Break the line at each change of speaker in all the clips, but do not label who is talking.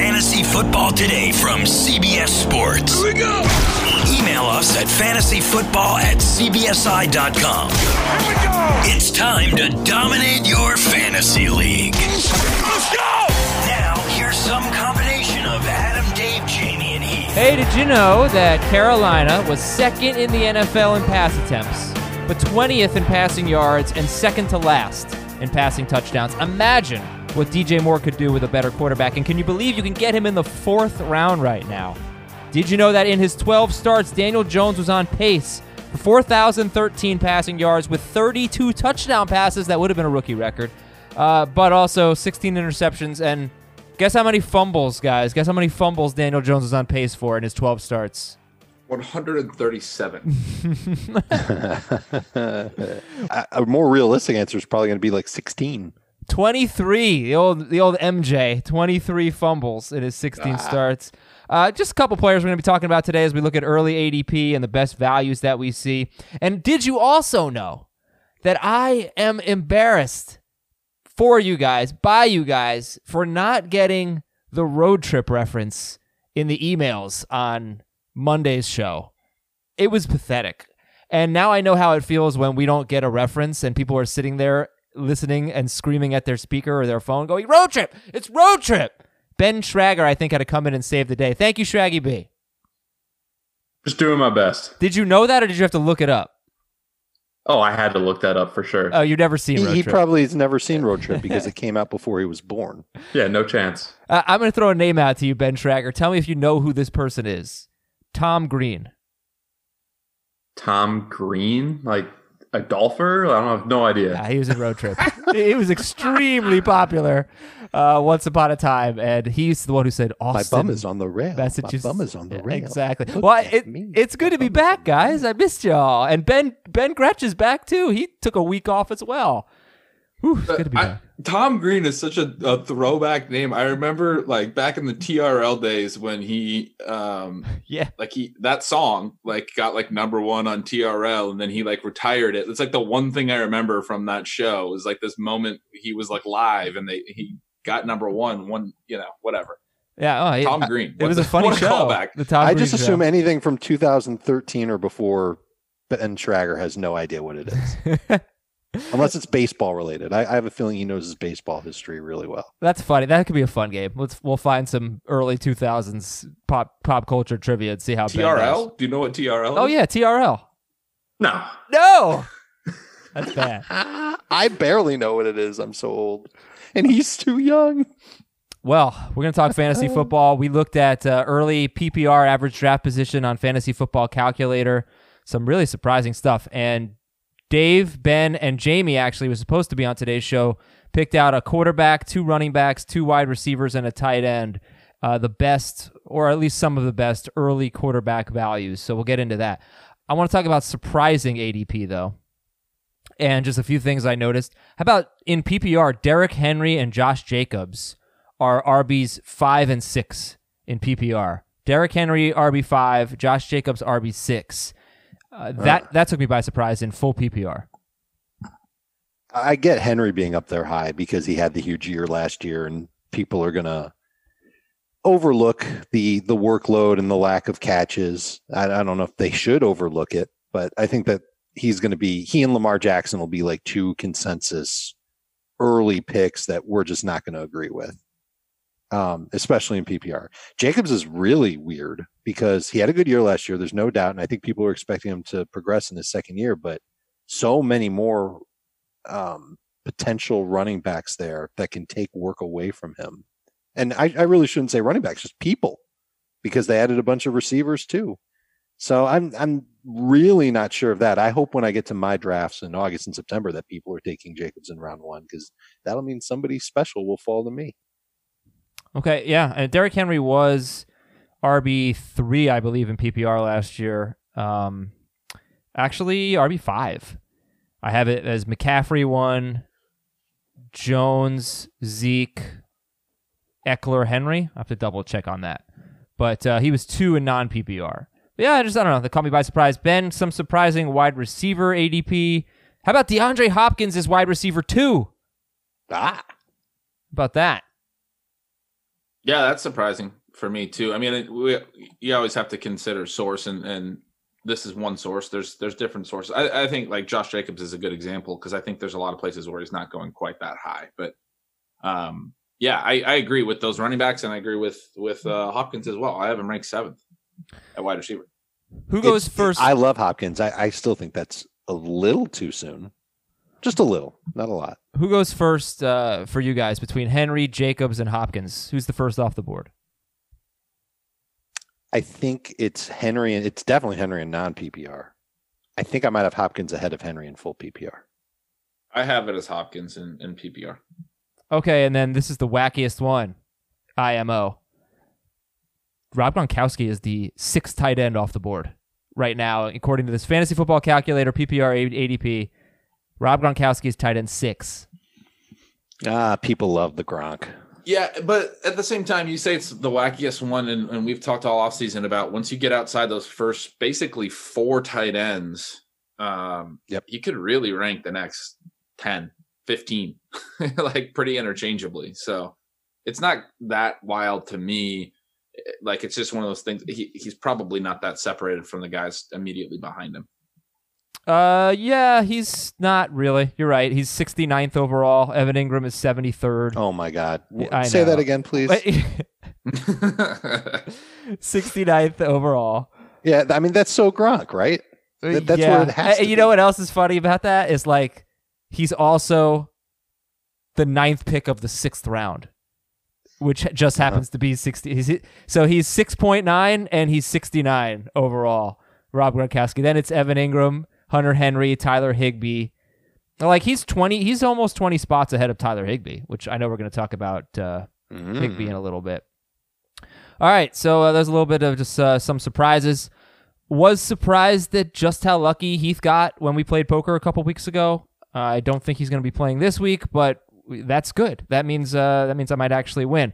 fantasy football today from CBS Sports.
Here we go.
Email us at fantasyfootball at cbsi.com.
Here we go.
It's time to dominate your fantasy league.
Let's go.
Now, here's some combination of Adam, Dave, Jamey, and Heath.
Hey, did you know that Carolina was second in the NFL in pass attempts, but 20th in passing yards and second to last in passing touchdowns? Imagine what DJ Moore could do with a better quarterback. And can you believe you can get him in the fourth round right now? Did you know that in his 12 starts, Daniel Jones was on pace for 4,013 passing yards with 32 touchdown passes? That would have been a rookie record. Uh, but also 16 interceptions. And guess how many fumbles, guys? Guess how many fumbles Daniel Jones was on pace for in his 12 starts?
137.
a, a more realistic answer is probably going to be like 16.
23. The old the old MJ. 23 fumbles in his 16 starts. Uh, just a couple players we're going to be talking about today as we look at early ADP and the best values that we see. And did you also know that I am embarrassed for you guys, by you guys, for not getting the road trip reference in the emails on Monday's show? It was pathetic. And now I know how it feels when we don't get a reference and people are sitting there listening and screaming at their speaker or their phone going, Road trip! It's road trip! Ben Schrager, I think, had to come in and save the day. Thank you, Shraggy B.
Just doing my best.
Did you know that or did you have to look it up?
Oh, I had to look that up for sure.
Oh, you've never seen
He,
Road
he
Trip.
probably has never seen Road Trip because it came out before he was born.
yeah, no chance.
Uh, I'm going to throw a name out to you, Ben Schrager. Tell me if you know who this person is. Tom Green.
Tom Green, like a golfer? I don't have no idea.
Yeah, he was in Road Trip. he was extremely popular uh, once upon a time, and he's the one who said
My
Austin.
bum is on the rail.
Massachusetts.
My bum is on the
Yeah,
rail.
Exactly.
Look
well, it, it's good to be back, guys. I missed y'all. And Ben Ben Gretch is back too. He took a week off as well. Whew, it's good to be
I- Tom Green is such a, a throwback name. I remember like back in the TRL days when he um
Yeah.
like he that song like got like number one on TRL and then he like retired it. It's like the one thing I remember from that show was like this moment he was like live and they he got number one one you know whatever.
Yeah. Oh, it,
Tom Green.
it was
What
a funny
what
show.
callback.
The Tom
I
Green
just
show.
assume anything from 2013 or before Ben Schrager has no idea what it is. Unless it's baseball related. I, I have a feeling he knows his baseball history really well.
That's funny. That could be a fun game. Let's we'll find some early 2000s pop pop culture trivia and see how Ben does.
TRL? Do you know what TRL?
Oh yeah, TRL.
No.
No. That's bad.
I barely know what it is. I'm so old. And he's too young.
Well, we're going to talk fantasy football. We looked at uh, early PPR average draft position on Fantasy Football Calculator. Some really surprising stuff. And Dave, Ben, and Jamey actually was supposed to be on today's show. Picked out a quarterback, two running backs, two wide receivers, and a tight end. Uh, the best, or at least some of the best, early quarterback values. So we'll get into that. I want to talk about surprising ADP though, and just a few things I noticed. How about in PPR, Derrick Henry and Josh Jacobs are RBs five and six in PPR. Derrick Henry RB five, Josh Jacobs RB six. Uh, that that took me by surprise in full PPR.
I get Henry being up there high because he had the huge year last year, and people are gonna overlook the the workload and the lack of catches. I, I don't know if they should overlook it, but I think that he's going to be he and Lamar Jackson will be like two consensus early picks that we're just not going to agree with. Um, especially in PPR. Jacobs is really weird because he had a good year last year. There's no doubt, and I think people are expecting him to progress in his second year. But so many more um, potential running backs there that can take work away from him. And I, I really shouldn't say running backs, just people, because they added a bunch of receivers too. So I'm I'm really not sure of that. I hope when I get to my drafts in August and September that people are taking Jacobs in round one because that'll mean somebody special will fall to me.
Okay, yeah, and Derrick Henry was RB three, I believe, in PPR last year. Um, actually, RB five. I have it as McCaffrey one, Jones, Zeke, Ekeler, Henry. I have to double check on that, but uh, he was two in non PPR. Yeah, I just I don't know. They caught me by surprise. Ben, some surprising wide receiver ADP. How about DeAndre Hopkins as wide receiver two?
Ah,
about that?
Yeah, that's surprising for me too. I mean, it, we, you always have to consider source, and and this is one source. There's there's different sources. I, I think like Josh Jacobs is a good example because I think there's a lot of places where he's not going quite that high. But um, yeah, I, I agree with those running backs, and I agree with with uh, Hopkins as well. I have him ranked seventh at wide receiver.
Who goes
It's-
first?
I love Hopkins. I, I still think that's a little too soon. Just a little, not a lot.
Who goes first uh, for you guys between Henry, Jacobs, and Hopkins? Who's the first off the board?
I think it's Henry, and it's definitely Henry in non PPR. I think I might have Hopkins ahead of Henry in full PPR.
I have it as Hopkins in, in PPR.
Okay, and then this is the wackiest one. IMO. Rob Gronkowski is the sixth tight end off the board right now, according to this fantasy football calculator, PPR ADP. Rob Gronkowski is tight end six.
Ah, people love the Gronk.
Yeah, but at the same time, you say it's the wackiest one, and, and we've talked all offseason about once you get outside those first basically four tight ends, um,
Yep.
you could really rank the next 10, 15, like pretty interchangeably. So it's not that wild to me. Like it's just one of those things. He, he's probably not that separated from the guys immediately behind him.
Uh, yeah, he's not really. You're right. He's 69th overall. Evan Engram is 73rd.
Oh my God!
I
Say
know.
that again, please.
69th overall.
Yeah, I mean that's so Gronk, right? That- that's
yeah.
where it has
You know what else is funny about that is like he's also the ninth pick of the sixth round, which just
Uh-huh.
happens to be 60. He's, so he's 6.9 and he's 69 overall. Rob Gronkowski. Then it's Evan Engram, Hunter Henry, Tyler Higbee. Like he's 20, he's almost 20 spots ahead of Tyler Higbee, which I know we're going to talk about uh,
Mm.
Higbee in a little bit. All right, so uh, there's a little bit of just uh, some surprises. Was surprised at just how lucky Heath got when we played poker a couple weeks ago. Uh, I don't think he's going to be playing this week, but that's good. That means uh, that means I might actually win.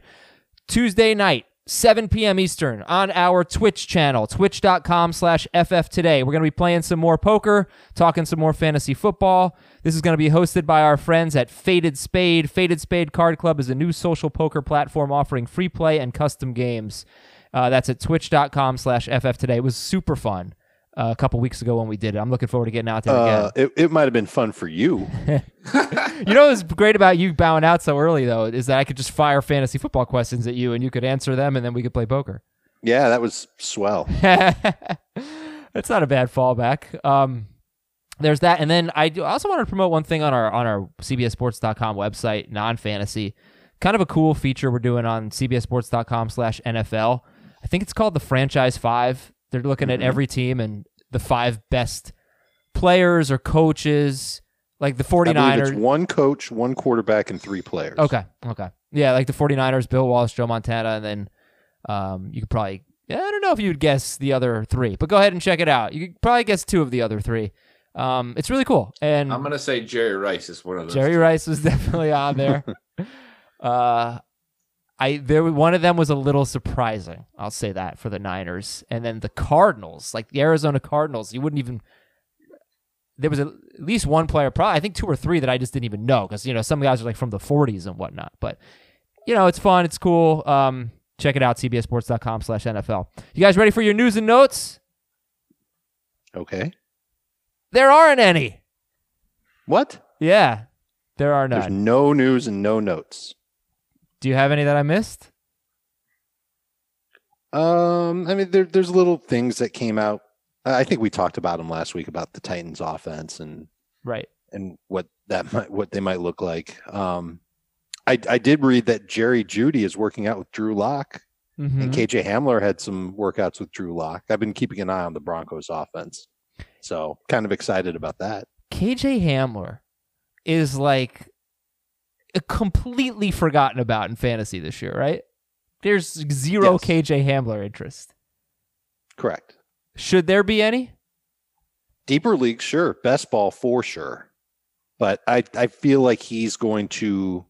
Tuesday night, 7 p.m. Eastern on our Twitch channel, twitch.com slash FF today. We're going to be playing some more poker, talking some more fantasy football. This is going to be hosted by our friends at Faded Spade. Faded Spade Card Club is a new social poker platform offering free play and custom games. Uh, that's at twitch.com slash FF today. It was super fun a couple weeks ago when we did it. I'm looking forward to getting out there again.
Uh, it, it might have been fun for you.
You know what's great about you bowing out so early though is that I could just fire fantasy football questions at you and you could answer them and then we could play poker.
Yeah, that was swell.
That's not a bad fallback. Um, there's that, and then I, do, I also want to promote one thing on our on our CBSSports.com website, non fantasy. Kind of a cool feature we're doing on CBSSports.com/slash NFL. I think it's called the Franchise Five. They're looking at every team and the five best players or coaches, like the
I believe
49ers.
it's one coach, one quarterback, and three players.
Okay. Okay. Yeah, like the 49ers, Bill Walsh, Joe Montana, and then um, you could probably, yeah, I don't know if you would guess the other three, but go ahead and check it out. You could probably guess two of the other three. Um, it's really cool. And
I'm gonna say Jerry Rice is one of those.
Jerry
two.
Rice was definitely on there. uh, I there one of them was a little surprising. I'll say that for the Niners, and then the Cardinals, like the Arizona Cardinals, you wouldn't even. There was a, at least one player, probably I think two or three that I just didn't even know because you know some guys are like from the 40s and whatnot. But you know it's fun, it's cool. Um, check it out, CBSSports.com/NFL. You guys ready for your news and notes?
Okay.
There aren't any.
What?
Yeah, there are none.
There's no news and no notes.
Do you have any that I missed?
Um, I mean, there, there's little things that came out. I think we talked about them last week about the Titans' offense and
Right.
and what that might what they might look like. Um, I I did read that Jerry Jeudy is working out with Drew Lock,
Mhm.
and KJ Hamler had some workouts with Drew Lock. I've been keeping an eye on the Broncos' offense, so kind of excited about that.
KJ Hamler is like completely forgotten about in fantasy this year, right? There's zero
Yes.
KJ Hamler interest.
Correct.
Should there be any?
Deeper leagues, sure. Best ball for sure. But I, I feel like he's going to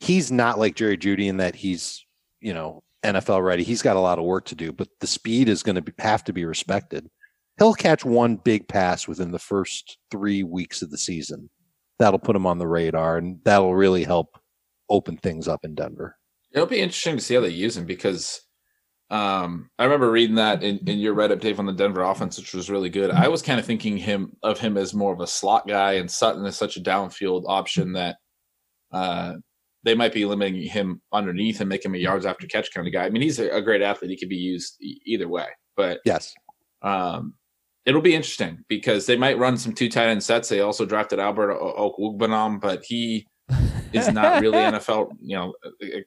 he's not like Jerry Jeudy in that he's, you know, NFL ready. He's got a lot of work to do, but the speed is going to be, have to be respected. He'll catch one big pass within the first three weeks of the season. That'll put him on the radar and that'll really help open things up in Denver.
It'll be interesting to see how they use him because um, I remember reading that in, in your write up, Dave, on the Denver offense, which was really good. I was kind of thinking him of him as more of a slot guy, and Sutton is such a downfield option that uh, they might be limiting him underneath and make him a yards after catch kind of guy. I mean, he's a, a great athlete; he could be used e- either way. But
Yes.
um, it'll be interesting because they might run some two tight end sets. They also drafted Albert O- but he is not really NFL, you know, uh,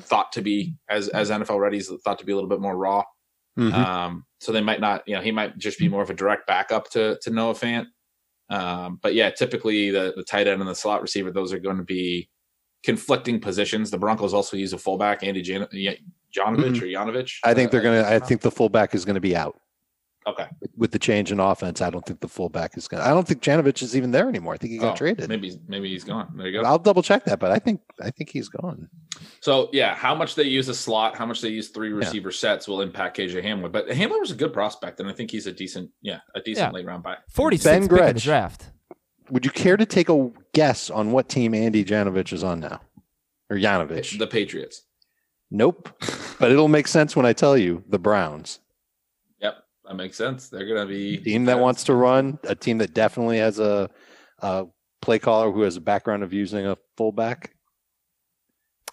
thought to be as as NFL ready. He's thought to be a little bit more raw.
Mhm.
Um, so they might not, you know, he might just be more of a direct backup to to Noah Fant. Um, but yeah, typically the the tight end and the slot receiver, those are going to be conflicting positions. The Broncos also use a fullback, Andy Jan- Yeah- Janovich or Janovich.
I think they're
Uh,
gonna. I think the fullback is gonna be out
okay.
with the change in offense. I don't think the fullback is gonna. I don't think Janovich is even there anymore. I think he got
Oh,
traded.
Maybe maybe he's gone. There you go.
I'll double check that, but I think I think he's gone.
So yeah, how much they use a slot, how much they use three receiver sets will impact KJ Hamler. But Hamler was a good prospect, and I think he's a decent, yeah, a decent
Yeah.
late round buy.
46
Ben
pick in the draft.
Would you care to take a guess on what team Andy Janovich is on now, or Janovich?
The Patriots.
nope, but it'll make sense when I tell you the Browns.
Yep, that makes sense. They're gonna be a
team that wants to run, a team that definitely has a, a play caller who has a background of using a fullback.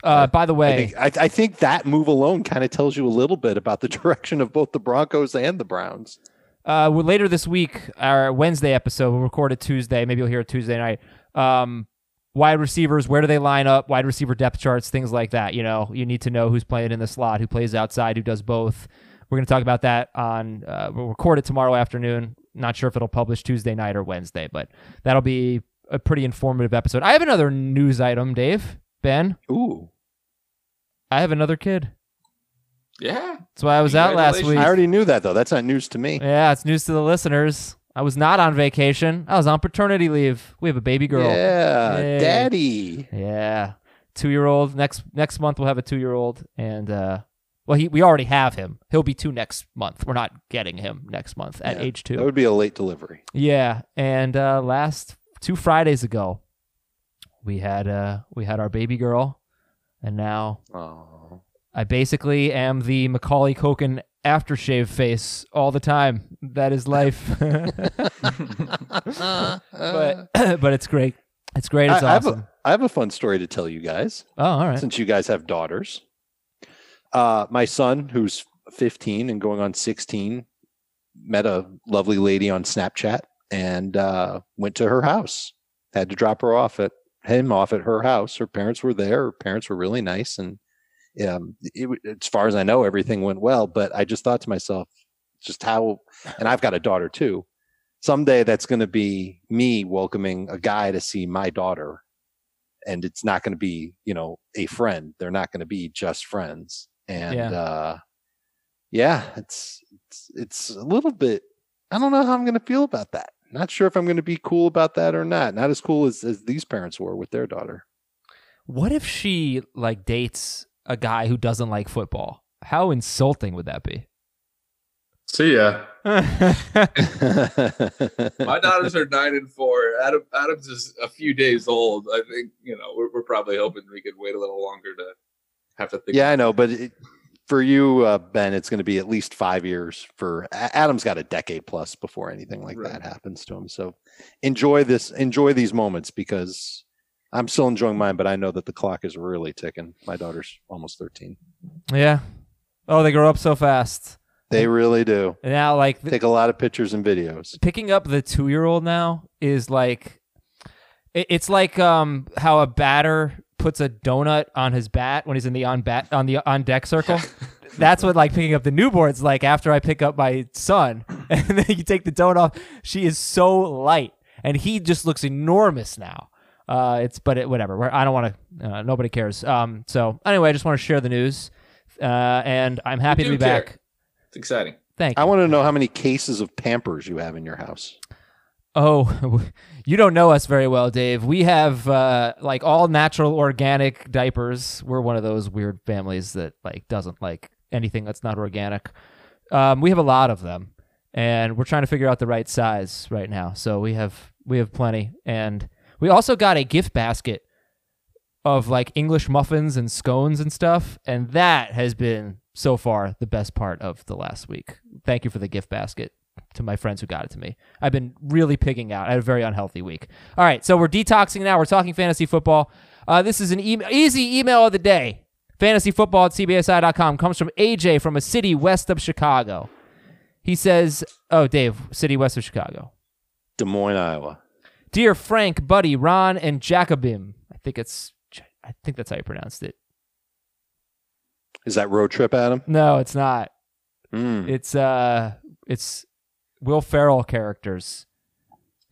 Uh, by the
I
way,
think, I, I think that move alone kind of tells you a little bit about the direction of both the Broncos and the Browns.
Uh, well, later this week, our Wednesday episode, we'll record it Tuesday. Maybe you'll hear it Tuesday night. Um, wide receivers, where do they line up? Wide receiver depth charts, things like that. You know, you need to know who's playing in the slot, who plays outside, who does both. We're going to talk about that on. Uh, we'll record it tomorrow afternoon. Not sure if it'll publish Tuesday night or Wednesday, but that'll be a pretty informative episode. I have another news item, Dave. Ben,
Ooh,
I have another kid.
Yeah,
That's why I was out last week.
I already knew that though. That's not news to me.
Yeah, it's news to the listeners. I was not on vacation. I was on paternity leave. We have a baby girl.
Yeah,
Yay.
Daddy.
Yeah. Two year old. Next next month we'll have a two year old. And uh well he we already have him. He'll be two next month. We're not getting him next month at
Yeah,
age two.
That would be a late delivery.
Yeah. And uh last two Fridays ago we had uh we had our baby girl and now
Oh,
I basically am the Macaulay Culkin aftershave face all the time. That is life. but but it's great. It's great. It's
I, I have a, I have a fun story to tell you guys.
oh, all right.
since you guys have daughters. Uh, my son, who's 15 and going on 16, met a lovely lady on Snapchat and uh, went to her house. Had to drop her off at him off at her house. Her parents were there. Her parents were really nice, and um, it, as far as I know, everything went well. But I just thought to myself, just how, and I've got a daughter too. Someday that's going to be me welcoming a guy to see my daughter and it's not going to be you know a friend they're not going to be just friends and
Yeah.
uh yeah it's, it's it's a little bit i don't know how i'm going to feel about that not sure if i'm going to be cool about that or not not as cool as, as these parents were with their daughter
What if she like dates a guy who doesn't like football? How insulting would that be?
See ya.
my daughters are nine and four. Adam Adam's is a few days old. I think you know we're, we're probably hoping we could wait a little longer to have to think.
yeah i know but it, for you uh, ben it's going to be at least five years for A- adam's got a decade plus before anything like
Right.
that happens to him so enjoy this enjoy these moments because i'm still enjoying mine but i know that the clock is really ticking my daughter's almost 13
yeah. Oh, they grow up so fast.
they really do
And now, like, th-
take a lot of pictures and videos
picking up the two year old now is like, it, it's like um how a batter puts a donut on his bat when he's in the on bat on the on deck circle. That's what like picking up the newborn's like after I pick up my son, and then you take the donut off. She is so light, and he just looks enormous now. Uh, it's but it, whatever. We're, I don't want to. Uh, nobody cares. Um. So anyway, I just want to share the news, uh, and I'm happy to be
care.
back.
it's exciting.
Thank
i want to know how many cases of pampers you have in your house
Oh, you don't know us very well, Dave. We have uh, like all natural organic diapers. We're one of those weird families that like doesn't like anything that's not organic. Um, we have a lot of them, and we're trying to figure out the right size right now. So we have we have plenty, and we also got a gift basket of like English muffins and scones and stuff, and that has been so far the best part of the last week. Thank you for the gift basket to my friends who got it to me. I've been really picking out. I had a very unhealthy week. All right, so we're detoxing now. We're talking fantasy football. Uh, this is an e- easy email of the day. Fantasyfootball at cbsi.com comes from AJ from a city west of Chicago. He says, Oh, Dave, city west of Chicago.
Des Moines, Iowa.
Dear Frank, Buddy, Ron, and Jacobim. I think it's, I think that's how you pronounced it.
Is that road trip, Adam?
No, it's not.
Mm.
It's uh, it's Will Ferrell characters.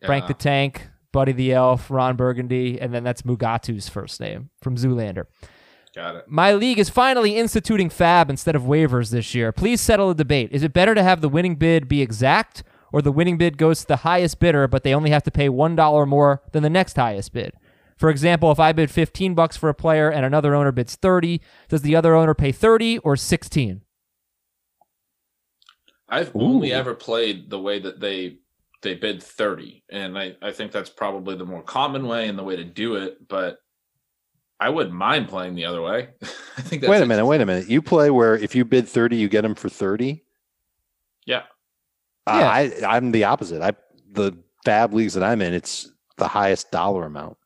Frank the Tank, Buddy the Elf, Ron Burgundy, and then that's Mugatu's first name from Zoolander.
Got it.
My league is finally instituting FAAB instead of waivers this year. Please settle the debate. Is it better to have the winning bid be exact or the winning bid goes to the highest bidder but they only have to pay $1 more than the next highest bid? For example, if I bid 15 bucks for a player and another owner bids 30, does the other owner pay 30 or 16?
I've only ever played the way that they they bid 30 and I, I think that's probably the more common way and the way to do it but i wouldn't mind playing the other way i think that's
wait a minute, wait a minute. You play where if you bid 30, you get them for 30?
Yeah.
Uh,
Yeah.
I, I'm the opposite. I The FAAB leagues that I'm in, it's the highest dollar amount.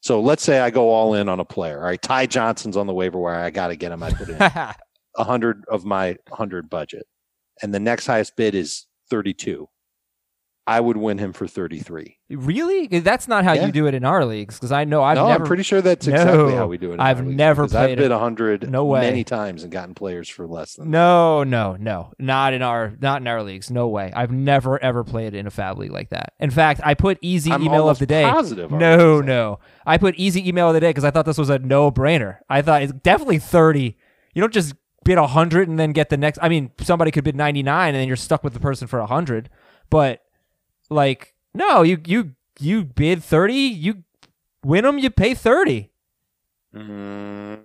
So let's say I go all in on a player. All right, Ty Johnson's on the waiver wire. I got to get him. I put in a hundred of my hundred budget, and the next highest bid is thirty-two. I would win him for thirty-three.
really? That's not how
Yeah.
you do it in our leagues because I know I've
no,
never
I'm pretty sure that's
No,
exactly how we do it. in
I've
our leagues,
never
because
played
I've bid
it.
a hundred
No way.
many times and gotten players for less than.
No, no, no. Not in our not in our leagues. No way. I've never ever played in a FAAB league like that. In fact, I put easy
I'm
email of the day.
positive
No, no. I put easy email of the day because I thought this was a no brainer. I thought it's definitely 30. You don't just bid 100 and then get the next. I mean, somebody could bid 99 and then you're stuck with the person for 100. But like, no, you you you bid 30, you win them, you pay 30.
Mm,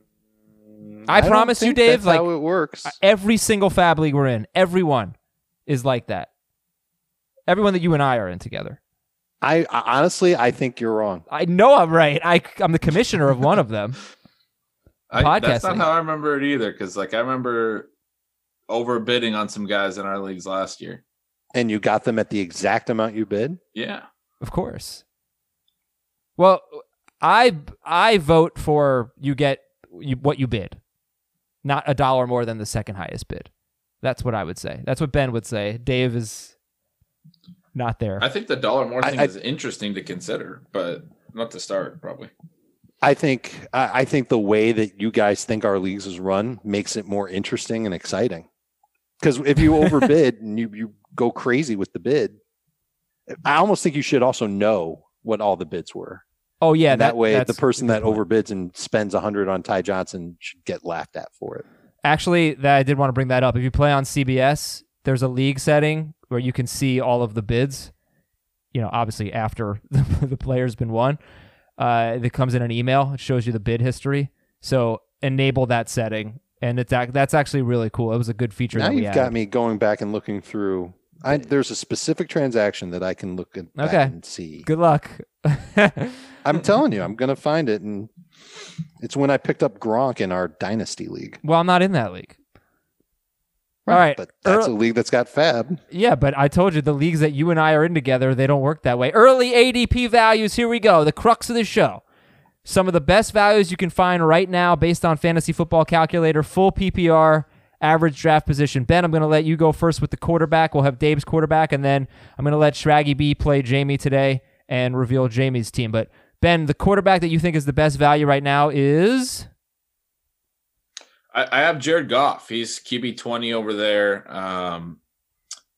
I
don't
promise you, Dave,
that's
like,
how it works.
Every single FAAB league we're in, everyone is like that. Everyone that you and I are in together.
I, I honestly, I think you're wrong.
I know I'm right. I, I'm the commissioner of one of them.
I, that's not how i remember it either because like i remember overbidding on some guys in our leagues last year
And you got them at the exact amount you bid.
yeah
Of course. Well, I I vote for you get you, what you bid, not a dollar more than the second highest bid. That's what I would say. That's what Ben would say. Dave is not there.
i think the dollar more
I-
thing
I-
is interesting to consider but not to start probably
I think I, think the way that you guys think our leagues is run makes it more interesting and exciting. Because if you overbid and you, you go crazy with the bid, I almost think you should also know what all the bids were.
oh yeah,
And that, way, the person that
point.
overbids and spends a hundred on Ty Johnson should get laughed at for it.
Actually, that I did want to bring that up. If you play on CBS, there's a league setting where you can see all of the bids. You know, obviously after the, the player's been won, uh, that comes in an email. It shows you the bid history. So enable that setting, and it's ac- that's actually really cool. It was a good feature.
Now
that
you've
added.
got me going back and looking through. I, there's a specific transaction that I can look at
Okay.
and see.
Good luck.
I'm telling you, I'm going to find it, and it's when I picked up Gronk in our dynasty league.
well, I'm not in that league. All right.
but that's
Earl-
a league that's got FAAB.
Yeah, but I told you the leagues that you and I are in together, they don't work that way. Early ADP values, here we go. The crux of the show. Some of the best values you can find right now based on fantasy football calculator, full PPR, average draft position. Ben, I'm going to let you go first with the quarterback. We'll have Dave's quarterback, and then I'm going to let Shraggy B play Jamey today and reveal Jamey's team. But Ben, the quarterback that you think is the best value right now is
I, I have Jared Goff. He's QB twenty over there. Um,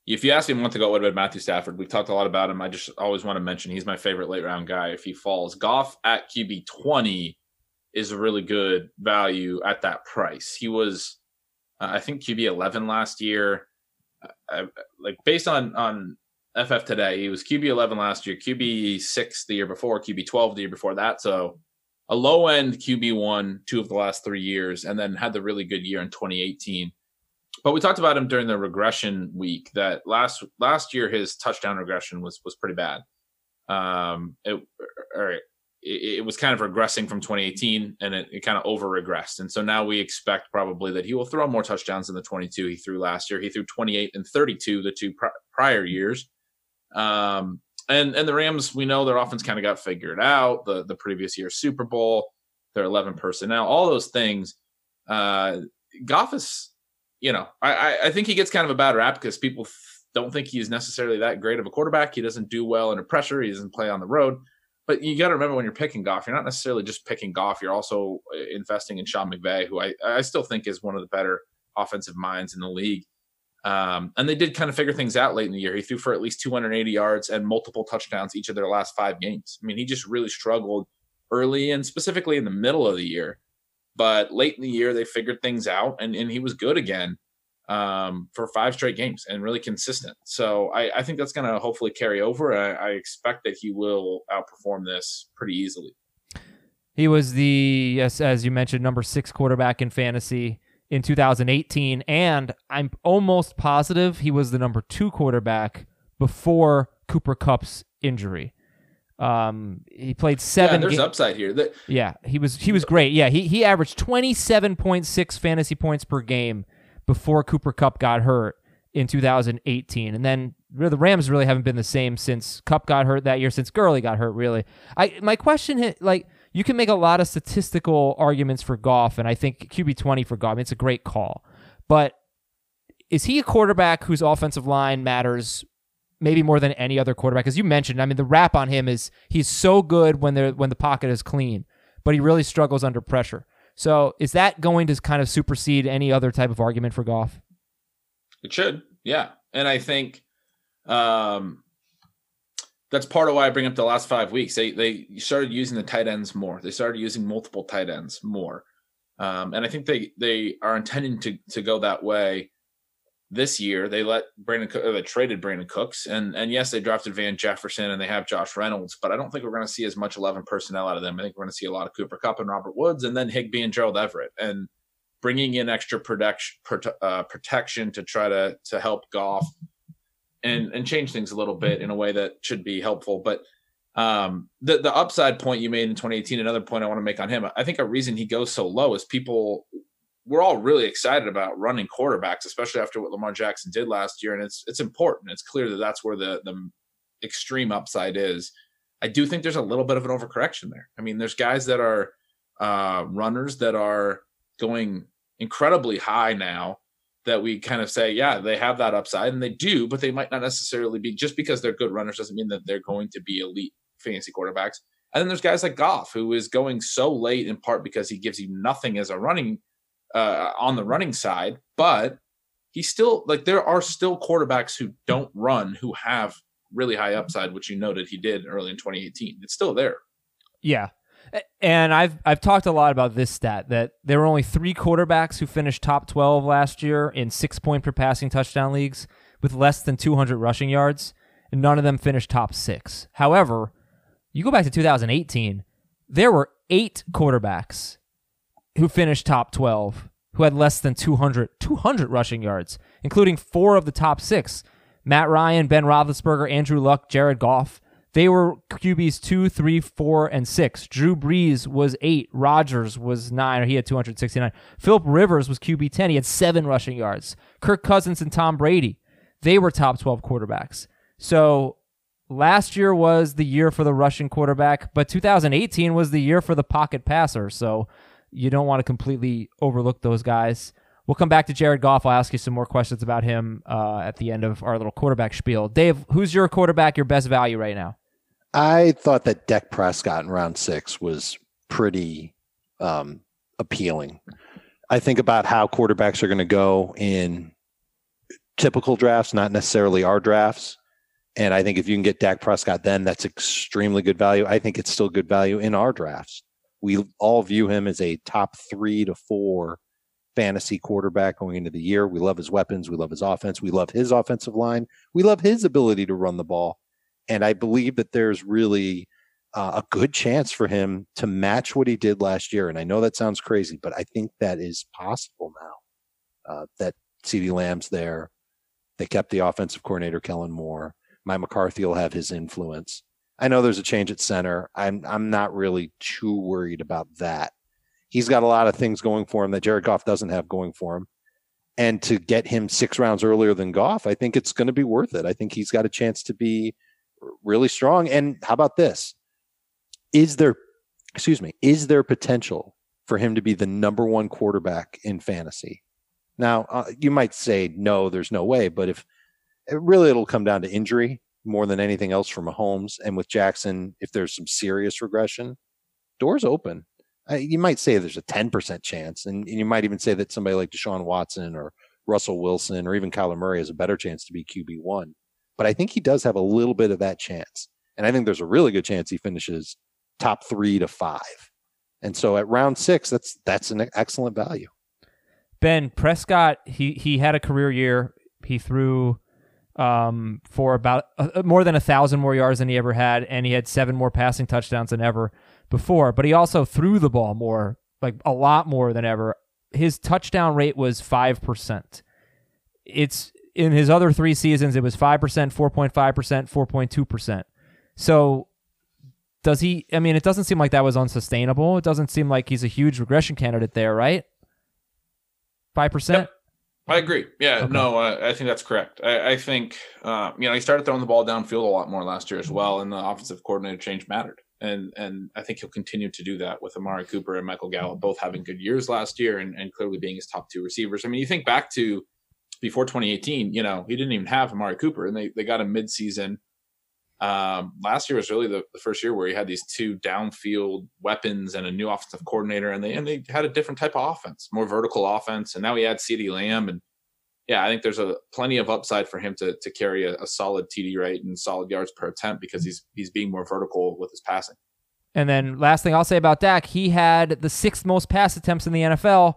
if you asked me a month ago, it would have been Matthew Stafford. We've talked a lot about him. I just always want to mention he's my favorite late round guy. If he falls, Goff at QB twenty is a really good value at that price. He was, uh, I think, QB eleven last year. I- like based on on FF today, he was QB eleven last year, QB six the year before, QB twelve the year before that. So a low end QB one two of the last three years, and then had the really good year in 2018. But we talked about him during the regression week. That last last year his touchdown regression was was pretty bad. Um, it, or it, it was kind of regressing from 2018 and it, it kind of over regressed. And so now we expect probably that he will throw more touchdowns than the 22 he threw last year. He threw 28 and 32 the two pr- prior years. Um, and and the Rams, we know their offense kind of got figured out. The the previous year Super Bowl, their 11 personnel, all those things. Uh, Goff is, you know, I I think he gets kind of a bad rap because people don't think he's necessarily that great of a quarterback. He doesn't do well under pressure. He doesn't play on the road. But you got to remember when you're picking Goff, you're not necessarily just picking Goff. You're also uh, investing in Sean McVay, who I, I still think is one of the better offensive minds in the league. Um, and they did kind of figure things out late in the year. He threw for at least 280 yards and multiple touchdowns each of their last five games. I mean, he just really struggled early and specifically in the middle of the year. But late in the year, they figured things out and, and he was good again um, for five straight games and really consistent. So I, I think that's going to hopefully carry over. I, I, expect that he will outperform this pretty easily.
He was the, yes, as you mentioned, number six quarterback in fantasy in 2018. And I'm almost positive he was the number two quarterback before Cooper Kupp's injury. Um, he played seven.
Yeah, there's ga- upside here.
Yeah, he was he was great. Yeah, he he averaged 27.6 fantasy points per game before Cooper Cup got hurt in 2018. And then the Rams really haven't been the same since Kupp got hurt that year, since Gurley got hurt, really. I My question, like, you can make a lot of statistical arguments for Goff, and I think QB20 for Goff, it's a great call. But is he a quarterback whose offensive line matters maybe more than any other quarterback? As you mentioned, I mean, the rap on him is he's so good when, the when the pocket is clean, but he really struggles under pressure. So is that going to kind of supersede any other type of argument for Goff?
It should, yeah. And I think um, that's part of why I bring up the last five weeks. They they started using the tight ends more. They started using multiple tight ends more, um, and I think they they are intending to to go that way this year they let Brandin or they traded Brandin Cooks and and yes they drafted Van Jefferson and they have Josh Reynolds but I don't think we're going to see as much 11 personnel out of them I think we're going to see a lot of Cooper Kupp and Robert Woods and then Higbee and Gerald Everett and bringing in extra protection uh, protection to try to to help Goff and and change things a little bit in a way that should be helpful but um, the the upside point you made in 2018 another point I want to make on him I think a reason he goes so low is people we're all really excited about running quarterbacks, especially after what Lamar Jackson did last year, and it's it's important. It's clear that that's where the the extreme upside is. I do think there's a little bit of an overcorrection there. I mean, there's guys that are uh, runners that are going incredibly high now that we kind of say, yeah, they have that upside, and they do, but they might not necessarily be just because they're good runners doesn't mean that they're going to be elite fantasy quarterbacks. And then there's guys like Goff, who is going so late in part because he gives you nothing as a running uh, on the running side, but he's still like there are still quarterbacks who don't run who have really high upside, which you noted he did early in 2018. It's still there.
Yeah. And I've I've talked a lot about this stat that there were only three quarterbacks who finished top 12 last year in six point per passing touchdown leagues with less than 200 rushing yards, and none of them finished top six. However, you go back to 2018, there were eight quarterbacks who finished top 12, who had less than 200, 200 rushing yards, including four of the top six Matt Ryan, Ben Roethlisberger, Andrew Luck, Jared Goff. They were QBs two, three, four, and six. Drew Brees was eight. Rodgers was nine, or he had 269. Philip Rivers was QB 10. He had seven rushing yards. Kirk Cousins and Tom Brady, they were top 12 quarterbacks. So last year was the year for the rushing quarterback, but 2018 was the year for the pocket passer. So you don't want to completely overlook those guys. We'll come back to Jared Goff. I'll ask you some more questions about him uh, at the end of our little quarterback spiel. Dave, who's your quarterback, your best value right now?
I thought that Dak Prescott in round six was pretty um, appealing. I think about how quarterbacks are going to go in typical drafts, not necessarily our drafts. And I think if you can get Dak Prescott, then that's extremely good value. I think it's still good value in our drafts we all view him as a top three to four fantasy quarterback going into the year. We love his weapons. We love his offense. We love his offensive line. We love his ability to run the ball. And I believe that there's really uh, a good chance for him to match what he did last year. And I know that sounds crazy, but I think that is possible now. Uh, that CeeDee Lamb's there. They kept the offensive coordinator, Kellen Moore. Mike McCarthy will have his influence. I know there's a change at center. I'm I'm not really too worried about that. He's got a lot of things going for him that Jared Goff doesn't have going for him. And to get him six rounds earlier than Goff, I think it's going to be worth it. I think he's got a chance to be really strong. And how about this? Is there, excuse me, is there potential for him to be the number one quarterback in fantasy? Now, uh, you might say, no, there's no way. But if really it'll come down to injury more than anything else for Mahomes. And with Jackson, if there's some serious regression, doors open. You might say there's a 10% chance. And, and, you might even say that somebody like Deshaun Watson or Russell Wilson or even Kyler Murray has a better chance to be QB1. But I think he does have a little bit of that chance. And I think there's a really good chance he finishes top three to five. And so at round six, that's that's an excellent value.
Ben Prescott, he he had a career year. He threw um, for about uh, more than a thousand more yards than he ever had, and he had seven more passing touchdowns than ever before. But he also threw the ball more, like a lot more than ever. His touchdown rate was five percent. It's in his other three seasons, it was five percent, four point five percent, four point two percent. So does he? I mean, it doesn't seem like that was unsustainable. It doesn't seem like he's a huge regression candidate there, right? Five percent.
I agree. Yeah, okay. no, I, I, think that's correct. I, I think uh, you know he started throwing the ball downfield a lot more last year as well, and the offensive coordinator change mattered. And and I think he'll continue to do that with Amari Cooper and Michael Gallup both having good years last year and, and clearly being his top two receivers. I mean, you think back to before 2018, you know, he didn't even have Amari Cooper, and they they got him midseason. Um, last year was really the, the first year where he had these two downfield weapons and a new offensive coordinator, and they and they had a different type of offense, more vertical offense. And now he had CeeDee Lamb, and yeah, I think there's a plenty of upside for him to to carry a, a solid TD rate and solid yards per attempt because he's he's being more vertical with his passing.
And then last thing I'll say about Dak, he had the sixth most pass attempts in the NFL,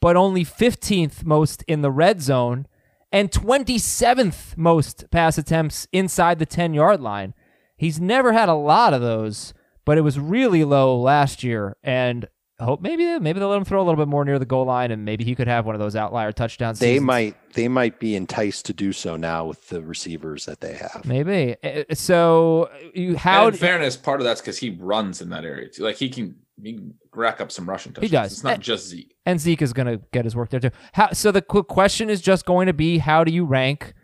but only 15th most in the red zone and 27th most pass attempts inside the 10 yard line. He's never had a lot of those, but it was really low last year. And hope maybe maybe they'll let him throw a little bit more near the goal line, and maybe he could have one of those outlier touchdowns.
They might they might be enticed to do so now with the receivers that they have.
Maybe eh, eh, so. You how?
in fairness, part of that's because he runs in that area too. Like he can he can rack up some rushing touchdowns.
He does.
It's not
and,
just Zeke.
And Zeke is going to get his work there too. How, so the question is just going to be how do you rank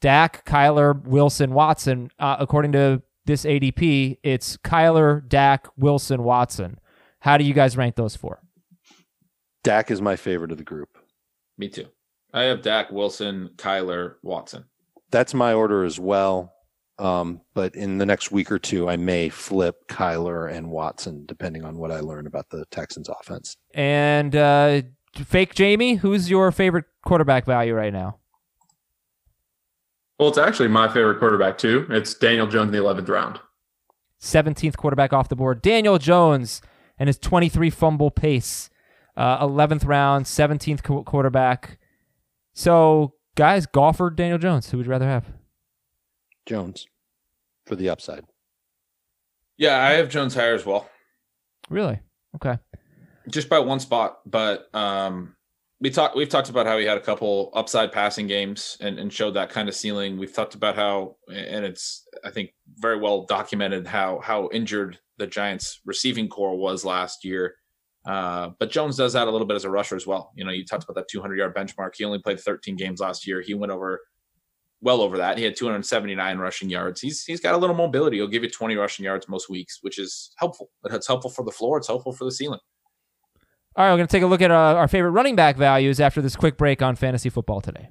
Dak, Kyler, Wilson, Watson? Uh, according to this ADP, it's Kyler, Dak, Wilson, Watson. How do you guys rank those four?
Dak is my favorite of the group.
Me too. I have Dak, Wilson, Kyler, Watson.
That's my order as well. Um, but in the next week or two, I may flip Kyler and Watson, depending on what I learn about the Texans offense.
And uh, fake Jamey, who's your favorite quarterback value right now?
Well, it's actually my favorite quarterback too. It's Daniel Jones in the eleventh round.
17th quarterback off the board. Daniel Jones and his 23 fumble pace. Uh, 11th round, 17th qu- quarterback. So, guys, golfer Daniel Jones, who would you rather have?
Jones for the upside.
Yeah, I have Jones higher as well.
Really? Okay.
Just by one spot, but um, we talked. We've talked about how he had a couple upside passing games and, and showed that kind of ceiling. We've talked about how, and it's I think very well documented how how injured the Giants' receiving corps was last year. Uh, but Jones does that a little bit as a rusher as well. You know, you talked about that 200 yard benchmark. He only played 13 games last year. He went over well over that. He had 279 rushing yards. He's he's got a little mobility. He'll give you 20 rushing yards most weeks, which is helpful. But it's helpful for the floor. It's helpful for the ceiling.
All right, we're going to take a look at uh, our favorite running back values after this quick break on fantasy football today.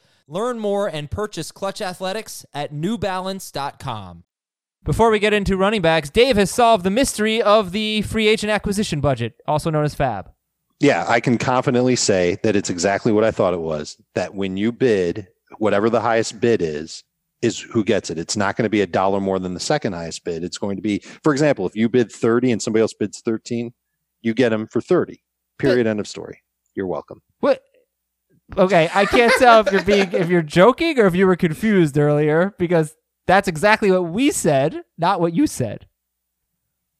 Learn more and purchase Clutch Athletics at newbalance.com. Before we get into running backs, Dave has solved the mystery of the free agent acquisition budget, also known as FAAB.
Yeah, I can confidently say that it's exactly what I thought it was. That when you bid, whatever the highest bid is, is who gets it. It's not going to be a dollar more than the second highest bid. It's going to be, for example, if you bid 30 and somebody else bids 13, you get them for 30. Period. End of story. You're welcome.
What? Okay, I can't tell if you're being if you're joking or if you were confused earlier because that's exactly what we said, not what you said.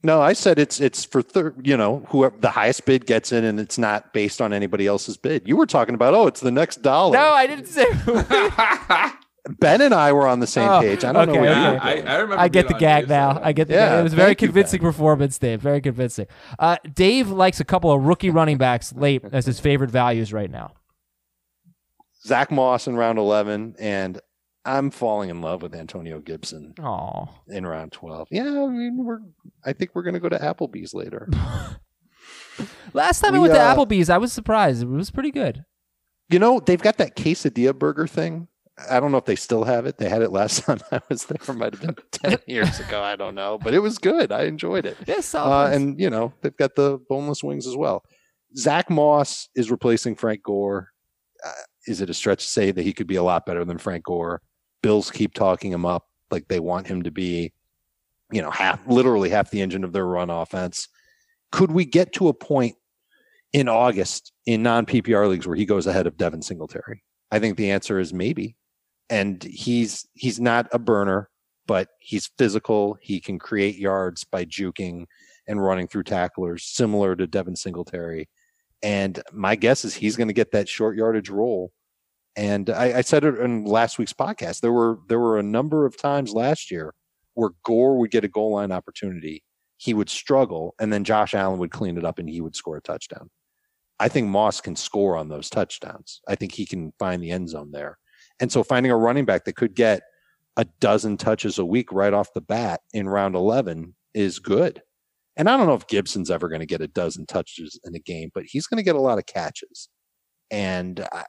No, I said it's it's for third. You know, whoever the highest bid gets in, and it's not based on anybody else's bid. You were talking about, oh, it's the next dollar.
No, I didn't say.
Ben and I were on the same
Oh,
page. I don't
okay,
know where
okay.
you were
I,
going.
I remember.
I get the gag now.
side.
I get the
Yeah,
gag. It was a very
thank you,
convincing performance, Dave. Very convincing. Uh, Dave likes a couple of rookie running backs late as his favorite values right now.
Zach Moss in round 11, and I'm falling in love with Antonio Gibson
Oh,
in round 12. Yeah, I mean, we're. I think we're going to go to Applebee's later.
last time I
We,
went to
uh,
Applebee's, I was surprised. It was pretty good.
You know, they've got that quesadilla burger thing. I don't know if they still have it. They had it last time I was there. It might have been 10 years ago. I don't know. But it was good. I enjoyed it.
Yes,
Uh, and, you know, they've got the boneless wings as well. Zach Moss is replacing Frank Gore. Is it a stretch to say that he could be a lot better than Frank Gore? Bills keep talking him up like they want him to be, you know, half, literally half the engine of their run offense. Could we get to a point in August in non PPR leagues where he goes ahead of Devin Singletary? I think the answer is maybe. And he's he's not a burner, but he's physical. He can create yards by juking and running through tacklers, similar to Devin Singletary. And my guess is he's going to get that short yardage role. And I, I said it in last week's podcast. There were there were a number of times last year where Gore would get a goal line opportunity, he would struggle, and then Josh Allen would clean it up and he would score a touchdown. I think Moss can score on those touchdowns. I think he can find the end zone there. And so finding a running back that could get a dozen touches a week right off the bat in round 11 is good. And I don't know if Gibson's ever going to get a dozen touches in a game, but he's going to get a lot of catches. And I,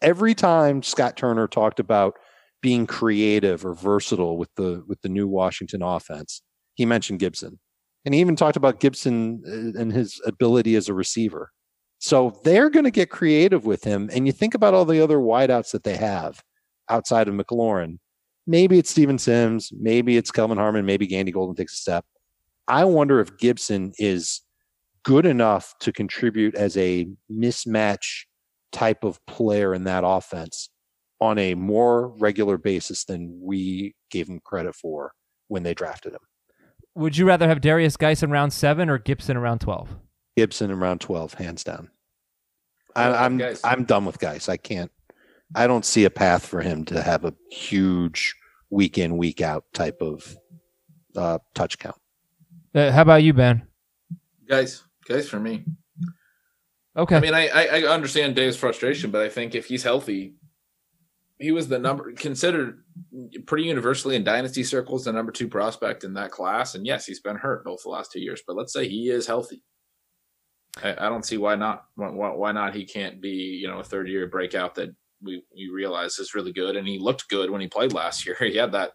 every time Scott Turner talked about being creative or versatile with the with the new Washington offense, he mentioned Gibson. And he even talked about Gibson uh, and his ability as a receiver. So they're going to get creative with him. And you think about all the other wideouts that they have outside of McLaurin. Maybe it's Steven Sims, maybe it's Kelvin Harmon, maybe Gandy Golden takes a step. I wonder if Gibson is good enough to contribute as a mismatch type of player in that offense on a more regular basis than we gave him credit for when they drafted him.
Would you rather have Derrius Guice in round seven or Gibson in round twelve?
Gibson in round 12, hands down. I,
I like
I'm
Guice.
I'm done with guys. I can't. I don't see a path for him to have a huge week in week out type of uh, touch count.
Uh, how about you, Ben?
guys, guys, for me.
Okay.
I mean, I, I I understand Dave's frustration, but I think if he's healthy, he was the number considered pretty universally in dynasty circles the number two prospect in that class. And yes, he's been hurt both the last two years, but let's say he is healthy. I, I don't see why not. Why, why why not? He can't be you know a third year breakout that we we realize is really good, and he looked good when he played last year. He had that.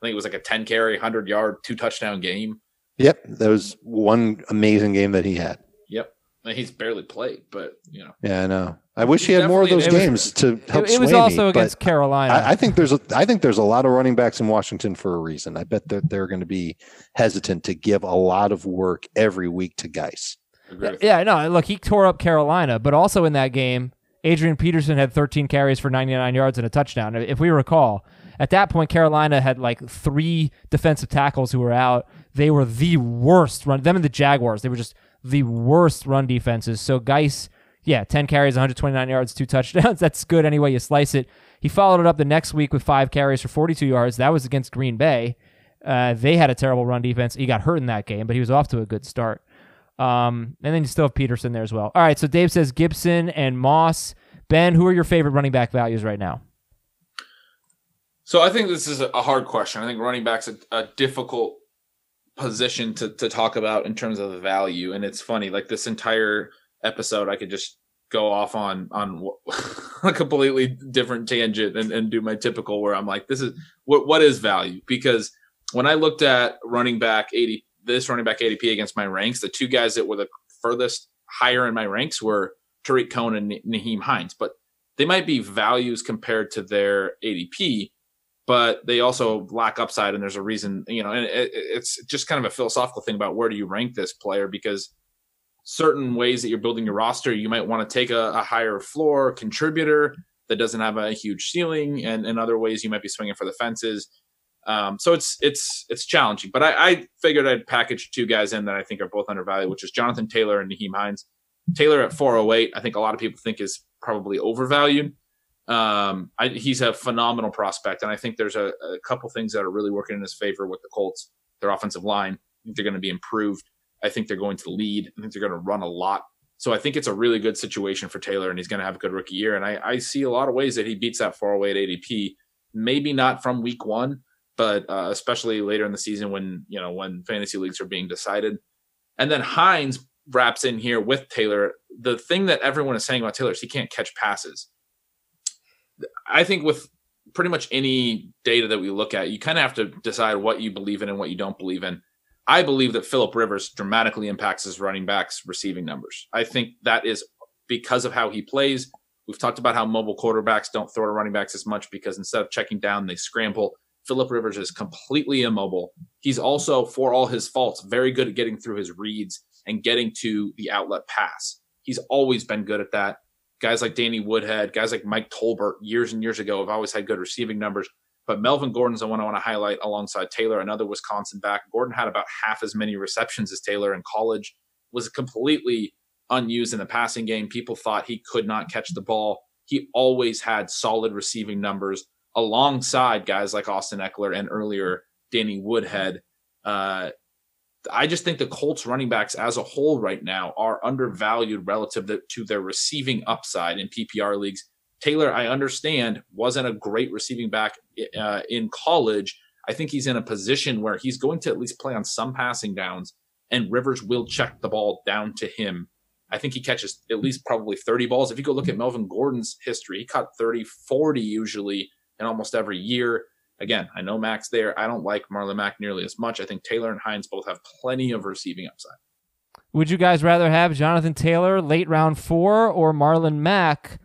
I think it was like a ten carry, hundred yard, two touchdown game.
Yep, that was one amazing game that he had.
Yep, and he's barely played, but you know.
Yeah, I know. I wish he
He's
had more of those
definitely-
games to help
it, it was
sway me,
also
but
against Carolina.
I, I think there's a I think there's a lot of running backs in Washington for a reason. I bet that they're going to be hesitant to give a lot of work every week to guys.
agree with
yeah, no, look, he tore up Carolina, but also in that game, Adrian Peterson had 13 carries for 99 yards and a touchdown. If we recall, at that point, Carolina had like three defensive tackles who were out. They were the worst run. Them and the Jaguars, they were just the worst run defenses. So Guice, Yeah, 10 carries, 129 yards, two touchdowns. That's good anyway. you slice it. He followed it up the next week with five carries for 42 yards. That was against Green Bay. Uh, they had a terrible run defense. He got hurt in that game, but he was off to a good start. Um, and then you still have Peterson there as well. All right, so Dave says Gibson and Moss. Ben, who are your favorite running back values right now?
So I think this is a hard question. I think running back's a, a difficult position to, to talk about in terms of the value. And it's funny, like this entire episode, I could just go off on on a completely different tangent and, and do my typical where I'm like, this is what what is value? Because when I looked at running back 80 this running back ADP against my ranks, the two guys that were the furthest higher in my ranks were Tarik Cohen and Nyheim Hines, but they might be values compared to their ADP, but they also lack upside. And there's a reason, you know, and it, it's just kind of a philosophical thing about where do you rank this player because certain ways that you're building your roster, you might want to take a, a higher floor contributor that doesn't have a huge ceiling, and in other ways you might be swinging for the fences. Um, so it's it's it's challenging, but I, I, figured I'd package two guys in that I think are both undervalued, which is Jonathan Taylor and Nyheim Hines. Taylor at 408, I think a lot of people think is probably overvalued. Um, I, he's a phenomenal prospect, and I think there's a, a, couple things that are really working in his favor with the Colts. Their offensive line, I think they're going to be improved. I think they're going to lead. I think they're going to run a lot. So I think it's a really good situation for Taylor, and he's going to have a good rookie year. And I, I see a lot of ways that he beats that 408 ADP. Maybe not from week one, but uh, especially later in the season when you know when fantasy leagues are being decided. And then Hines wraps in here with Taylor. The thing that everyone is saying about Taylor is he can't catch passes. I think with pretty much any data that we look at, you kind of have to decide what you believe in and what you don't believe in. I believe that Philip Rivers dramatically impacts his running backs receiving numbers. I think that is because of how he plays. We've talked about how mobile quarterbacks don't throw to running backs as much because instead of checking down, they scramble. Philip Rivers is completely immobile. He's also, for all his faults, very good at getting through his reads and getting to the outlet pass. He's always been good at that. Guys like Danny Woodhead, guys like Mike Tolbert years and years ago have always had good receiving numbers. But Melvin Gordon's the one I want to highlight alongside Taylor, another Wisconsin back. Gordon had about half as many receptions as Taylor in college, was completely unused in the passing game. People thought he could not catch the ball. He always had solid receiving numbers alongside guys like Austin Ekeler and earlier Danny Woodhead. Uh, I just think the Colts running backs as a whole right now are undervalued relative to their receiving upside in PPR leagues. Taylor, I understand, wasn't a great receiving back uh, in college. I think he's in a position where he's going to at least play on some passing downs, and Rivers will check the ball down to him. I think he catches at least probably 30 balls. If you go look at Melvin Gordon's history, he caught 30, 40 usually in almost every year. Again, I know Mack's there. I don't like Marlon Mack nearly as much. I think Taylor and Hines both have plenty of receiving upside.
Would you guys rather have Jonathan Taylor late round four or Marlon Mack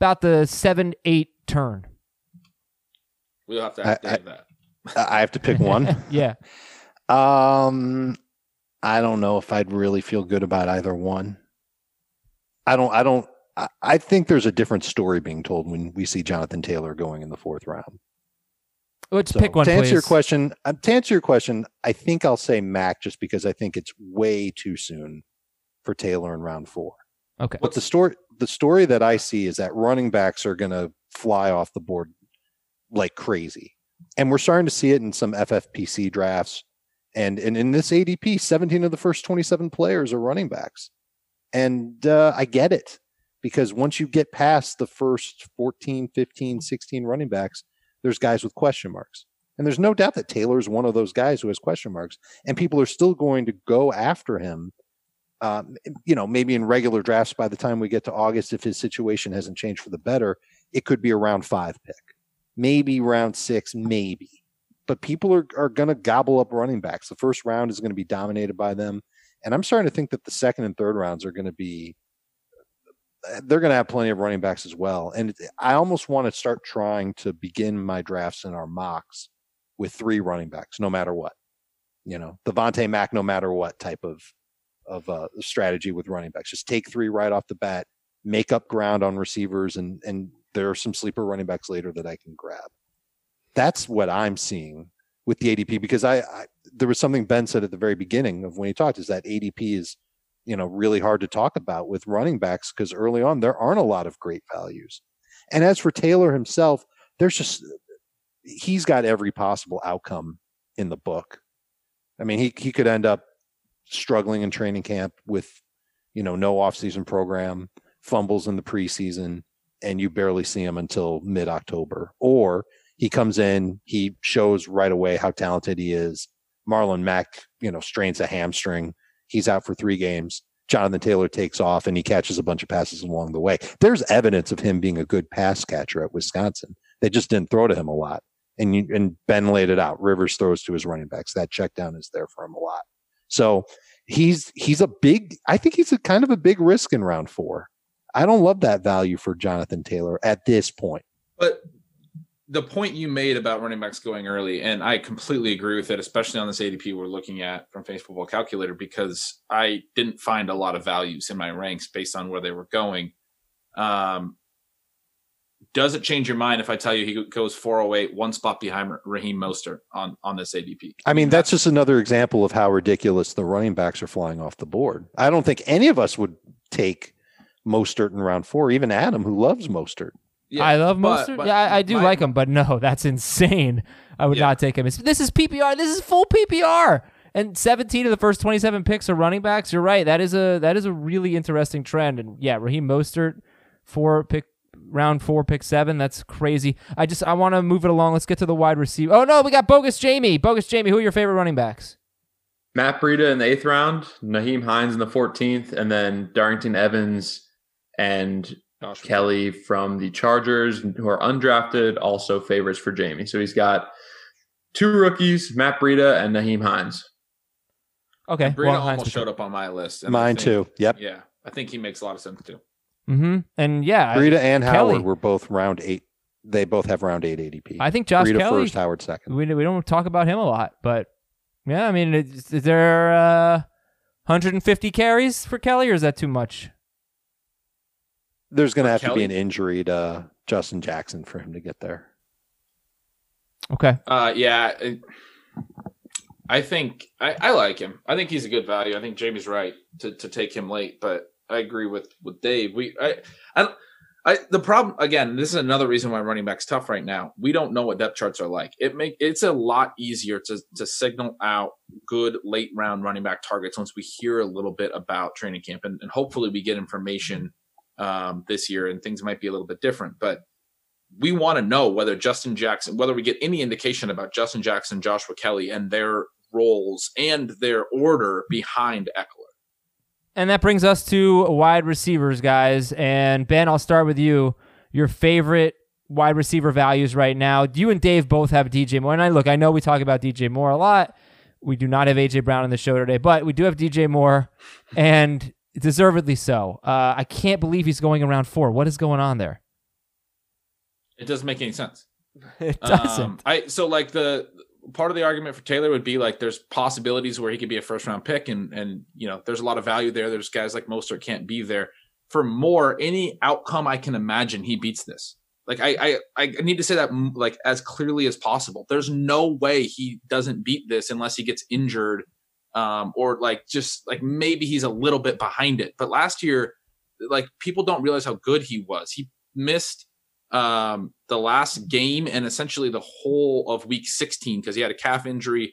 about the seven eight turn?
We'll have to ask I, that.
I have to pick one.
yeah.
Um, I don't know if I'd really feel good about either one. I don't. I don't. I think there's a different story being told when we see Jonathan Taylor going in the fourth round.
Let's so, pick one.
To answer
please.
your question, uh, to answer your question, I think I'll say Mack just because I think it's way too soon for Taylor in round four.
Okay.
But the story, the story that I see is that running backs are going to fly off the board like crazy, and we're starting to see it in some FFPC drafts, and and in this ADP, 17 of the first 27 players are running backs, and uh, I get it because once you get past the first 14, 15, 16 running backs, there's guys with question marks. And there's no doubt that Taylor is one of those guys who has question marks, and people are still going to go after him. Um, you know, maybe in regular drafts by the time we get to August, if his situation hasn't changed for the better, it could be a round five pick, maybe round six, maybe. But people are, are going to gobble up running backs. The first round is going to be dominated by them. And I'm starting to think that the second and third rounds are going to be they're going to have plenty of running backs as well. And I almost want to start trying to begin my drafts in our mocks with three running backs, no matter what. You know, the Vontae Mack, no matter what type of of uh, strategy with running backs. Just take three right off the bat, make up ground on receivers, and and there are some sleeper running backs later that I can grab. That's what I'm seeing with the ADP because I, I there was something Ben said at the very beginning of when he talked is that ADP is you know, really hard to talk about with running backs because early on there aren't a lot of great values. And as for Taylor himself, there's just he's got every possible outcome in the book. I mean, he he could end up struggling in training camp with, you know, no offseason program, fumbles in the preseason, and you barely see him until mid October. Or he comes in, he shows right away how talented he is. Marlon Mack, you know, strains a hamstring. He's out for three games. Jonathan Taylor takes off and he catches a bunch of passes along the way. There's evidence of him being a good pass catcher at Wisconsin. They just didn't throw to him a lot. And you, and Ben laid it out. Rivers throws to his running backs. That check down is there for him a lot. So he's he's a big. I think he's a kind of a big risk in round four. I don't love that value for Jonathan Taylor at this point.
But the point you made about running backs going early, and I completely agree with it, especially on this ADP we're looking at from Fantasy Football Calculator, because I didn't find a lot of values in my ranks based on where they were going. Um, does it change your mind if I tell you he goes 408, one spot behind Raheem Mostert on, on this ADP?
I mean, that's just another example of how ridiculous the running backs are flying off the board. I don't think any of us would take Mostert in round four, even Adam, who loves Mostert.
Yeah, I love but, Mostert. But yeah, I, I do my, like him, but no, that's insane. I would yeah. not take him. It's, this is PPR. This is full PPR. And 17 of the first 27 picks are running backs. You're right. That is a that is a really interesting trend. And yeah, Raheem Mostert, four pick round four, pick seven. That's crazy. I just I want to move it along. Let's get to the wide receiver. Oh no, we got Bogus Jamey. Bogus Jamey. Who are your favorite running backs?
Matt Breida in the eighth round, Nyheim Hines in the 14th, and then Darrynton Evans and Josh Kelley from the Chargers, who are undrafted, also favorites for Jamey. So he's got two rookies, Matt Breida and Nyheim Hines.
Okay. And Breida well, almost showed up on my list.
Mine
think,
too. Yep.
Yeah. I think he makes a lot of sense too.
Mm-hmm. And yeah,
Breida and Kelley. Howard were both round eight. They both have round eight ADP.
I think Josh
Breida
Kelley
first, Howard second.
We we don't talk about him a lot, but yeah, I mean, is, is there uh, 150 carries for Kelley, or is that too much?
There's going to have Kelley? to be an injury to Justin Jackson for him to get there.
Okay.
Uh, yeah. I think I, I like him. I think he's a good value. I think Jamey's right to, to take him late, but I agree with with Dave. We I I, I the problem again. This is another reason why running back's tough right now. We don't know what depth charts are like. It make it's a lot easier to to signal out good late round running back targets once we hear a little bit about training camp, and, and hopefully we get information um, this year, and things might be a little bit different, but. We want to know whether Justin Jackson, whether we get any indication about Justin Jackson, Joshua Kelley, and their roles and their order behind Ekeler.
And that brings us to wide receivers, guys. And Ben, I'll start with you. Your favorite wide receiver values right now. You and Dave both have DJ Moore. And I look, I know we talk about DJ Moore a lot. We do not have AJ Brown on the show today, but we do have DJ Moore, and deservedly so. Uh, I can't believe he's going around four. What is going on there?
It doesn't make any sense.
It doesn't. Um,
I so like the part of the argument for Taylor would be like there's possibilities where he could be a first round pick and and you know there's a lot of value there. There's guys like Mostert can't be there. For more, any outcome I can imagine, he beats this. Like I I I need to say that like as clearly as possible. There's no way he doesn't beat this unless he gets injured, um, or like just like maybe he's a little bit behind it. But last year, like people don't realize how good he was. He missed um, the last game and essentially the whole of week 16 because he had a calf injury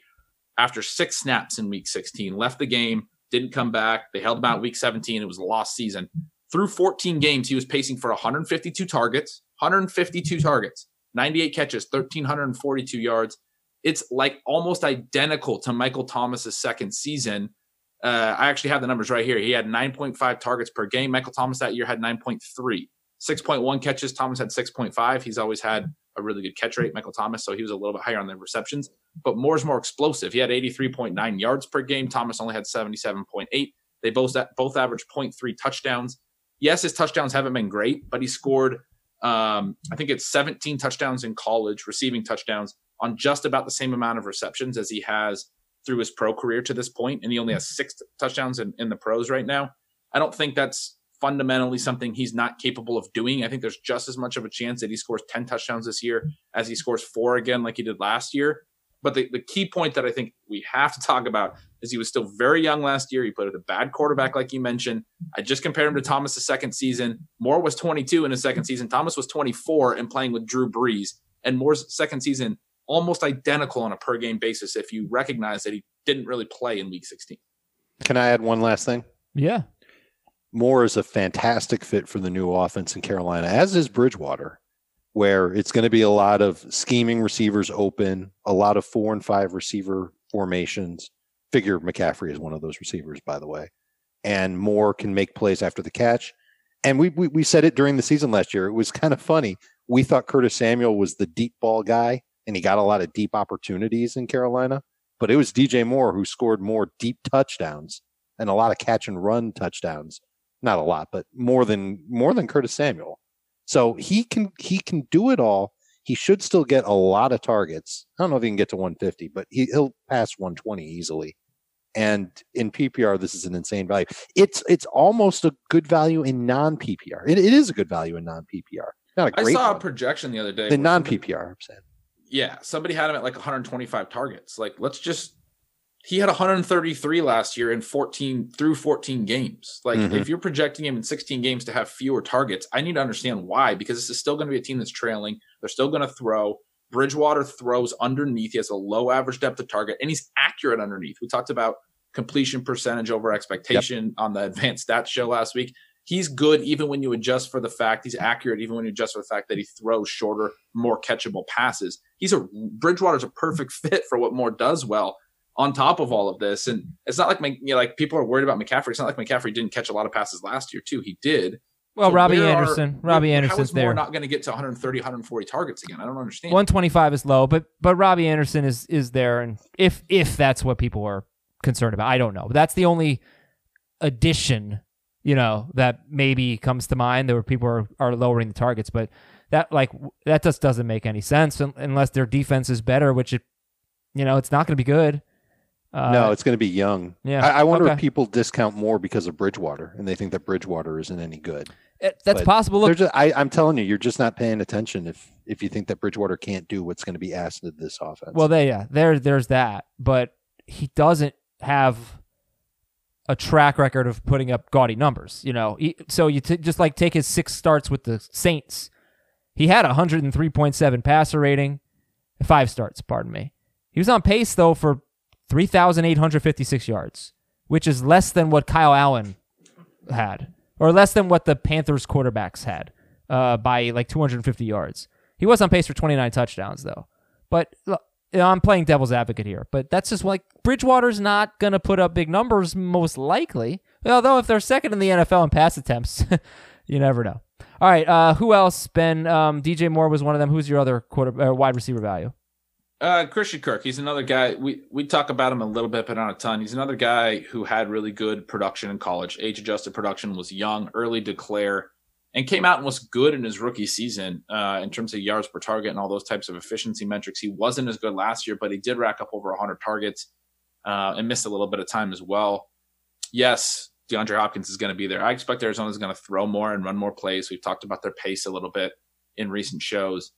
after six snaps in week 16, left the game, didn't come back. They held him out week 17. It was a lost season. Through 14 games, he was pacing for 152 targets, 152 targets, 98 catches, 1,342 yards. It's like almost identical to Michael Thomas's second season. Uh, I actually have the numbers right here. He had 9.5 targets per game. Michael Thomas that year had 9.3. 6.1 catches. Thomas had 6.5. He's always had a really good catch rate, Michael Thomas, so he was a little bit higher on the receptions. But Moore's more explosive. He had 83.9 yards per game. Thomas only had 77.8. They both both averaged 0.3 touchdowns. Yes, his touchdowns haven't been great, but he scored um, I think it's 17 touchdowns in college, receiving touchdowns on just about the same amount of receptions as he has through his pro career to this point, and he only has hmm. six touchdowns in, in the pros right now. I don't think that's fundamentally something he's not capable of doing. I think there's just as much of a chance that he scores 10 touchdowns this year as he scores four again, like he did last year. But the, the key point that I think we have to talk about is he was still very young last year. He played with a bad quarterback, like you mentioned. I just compared him to Thomas' second season. Moore was 22 in his second season. Thomas was 24 and playing with Drew Brees. And Moore's second season almost identical on a per game basis if you recognize that he didn't really play in week 16.
Can I add one last thing?
Yeah.
Moore is a fantastic fit for the new offense in Carolina, as is Bridgewater, where it's going to be a lot of scheming receivers open, a lot of four and five receiver formations. Figure McCaffrey is one of those receivers, by the way. And Moore can make plays after the catch. And we, we, we said it during the season last year. It was kind of funny. We thought Curtis Samuel was the deep ball guy, and he got a lot of deep opportunities in Carolina. But it was DJ Moore who scored more deep touchdowns and a lot of catch and run touchdowns not a lot, but more than more than Curtis Samuel. So he can he can do it all. He should still get a lot of targets. I don't know if he can get to 150, but he, he'll pass 120 easily. And in PPR, this is an insane value. It's it's almost a good value in non PPR. It, it is a good value in non PPR. Not a
I
great
saw
one.
a projection the other day. The
non PPR. I'm saying.
Yeah, somebody had him at like 125 targets. Like, let's just. He had 133 last year in 14 through 14 games. Like,
Mhm.
if you're projecting him in 16 games to have fewer targets, I need to understand why. Because this is still going to be a team that's trailing. They're still going to throw. Bridgewater throws underneath. He has a low average depth of target, and he's accurate underneath. We talked about completion percentage over expectation on the advanced stats show last week. He's good even when you adjust for the fact he's accurate, even when you adjust for the fact that he throws shorter, more catchable passes. He's a Bridgewater's a perfect fit for what Moore does well. On top of all of this, and it's not like you know, like people are worried about McCaffrey. It's not like McCaffrey didn't catch a lot of passes last year too. He did.
Well,
So
Robbie
where are-
Anderson. Robbie
how
Anderson's
is Moore
there.
not going to get to 130, 140 targets again? I don't understand.
125 is low, but but Robbie Anderson is is there, and if if that's what people are concerned about, I don't know. But that's the only addition, you know, that maybe comes to mind. That where people are are lowering the targets, but that like that just doesn't make any sense unless their defense is better, which it, you know, it's not going to be good. Uh,
no, it's going to be young.
yeah,
I, I wonder
okay.
if people discount more because of Bridgewater and they think that Bridgewater isn't any good.
It- that's
but
possible. Look,
just, I, I'm telling you, you're just not paying attention if if you think that Bridgewater can't do what's going to be asked of this offense.
Well, there, yeah, there, there's that, but he doesn't have a track record of putting up gaudy numbers. You know, He- so you t- just like take his six starts with the Saints. He had a 103.7 passer rating, five starts. Pardon me. He was on pace though for 3,856 yards, which is less than what Kyle Allen had, or less than what the Panthers quarterbacks had uh, by like 250 yards. He was on pace for 29 touchdowns though. But look, I'm playing devil's advocate here, but that's just like Bridgewater's not going to put up big numbers most likely. Although if they're second in the NFL in pass attempts, you never know. All right, uh, who else? Ben, um, DJ Moore was one of them. Who's your other quarter uh, wide receiver value?
Uh, Christian Kirk, he's another guy. We we talk about him a little bit, but not a ton. He's another guy who had really good production in college. Age adjusted production was young, early declare, and came out and was good in his rookie season uh, in terms of yards per target and all those types of efficiency metrics. He wasn't as good last year, but he did rack up over 100 targets uh, and missed a little bit of time as well. Yes, DeAndre Hopkins is going to be there. I expect Arizona is going to throw more and run more plays. We've talked about their pace a little bit in recent shows.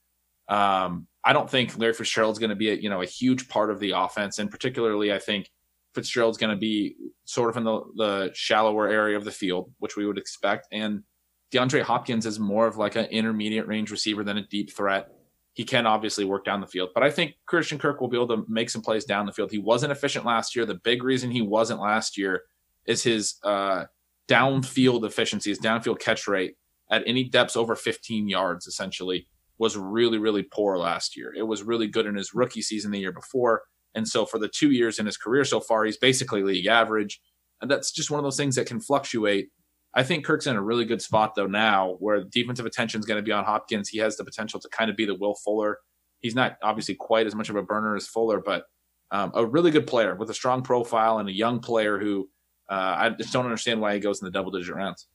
Um, I don't think Larry Fitzgerald's going to be a, you know a huge part of the offense, and particularly I think Fitzgerald's going to be sort of in the the shallower area of the field, which we would expect. And DeAndre Hopkins is more of like an intermediate range receiver than a deep threat. He can obviously work down the field, but I think Christian Kirk will be able to make some plays down the field. He wasn't efficient last year. The big reason he wasn't last year is his uh, downfield efficiency, his downfield catch rate at any depths over 15 yards, essentially, was really, really poor last year. It was really good in his rookie season the year before. And so for the two years in his career so far, he's basically league average. And that's just one of those things that can fluctuate. I think Kirk's in a really good spot though now where defensive attention is going to be on Hopkins. He has the potential to kind of be the Will Fuller. He's not obviously quite as much of a burner as Fuller, but um, a really good player with a strong profile and a young player who uh, I just don't understand why he goes in the double digit rounds.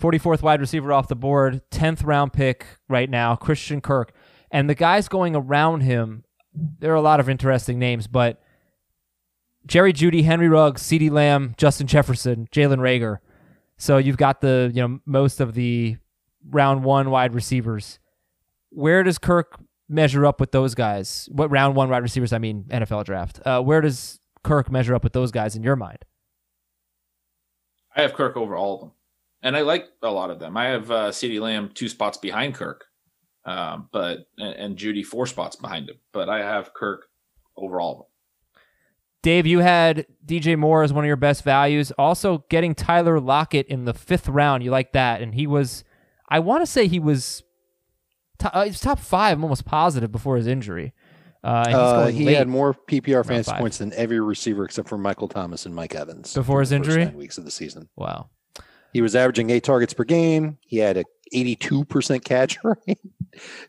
44th wide receiver off the board, 10th round pick right now, Christian Kirk. And the guys going around him, there are a lot of interesting names, but Jerry Jeudy, Henry Ruggs, CeeDee Lamb, Justin Jefferson, Jalen Reagor. So you've got the, you know, most of the round one wide receivers. Where does Kirk measure up with those guys? What round one wide receivers? I mean, NFL draft. Uh, where does Kirk measure up with those guys in your mind?
I have Kirk over all of them, and I like a lot of them. I have uh, CeeDee Lamb two spots behind Kirk, um, but and, and Jeudy four spots behind him. But I have Kirk over all of them.
Dave, you had DJ Moore as one of your best values. Also, getting Tyler Lockett in the fifth round, you like that, and he was. I want to say he was. Top, uh, he was top five, I'm almost positive before his injury. Uh,
Uh, he had more PPR fantasy
five.
points than every receiver except for Michael Thomas and Mike Evans
Before his injury?
nine weeks of the season.
Wow.
He was averaging eight targets per game. He had a 82% catch rate,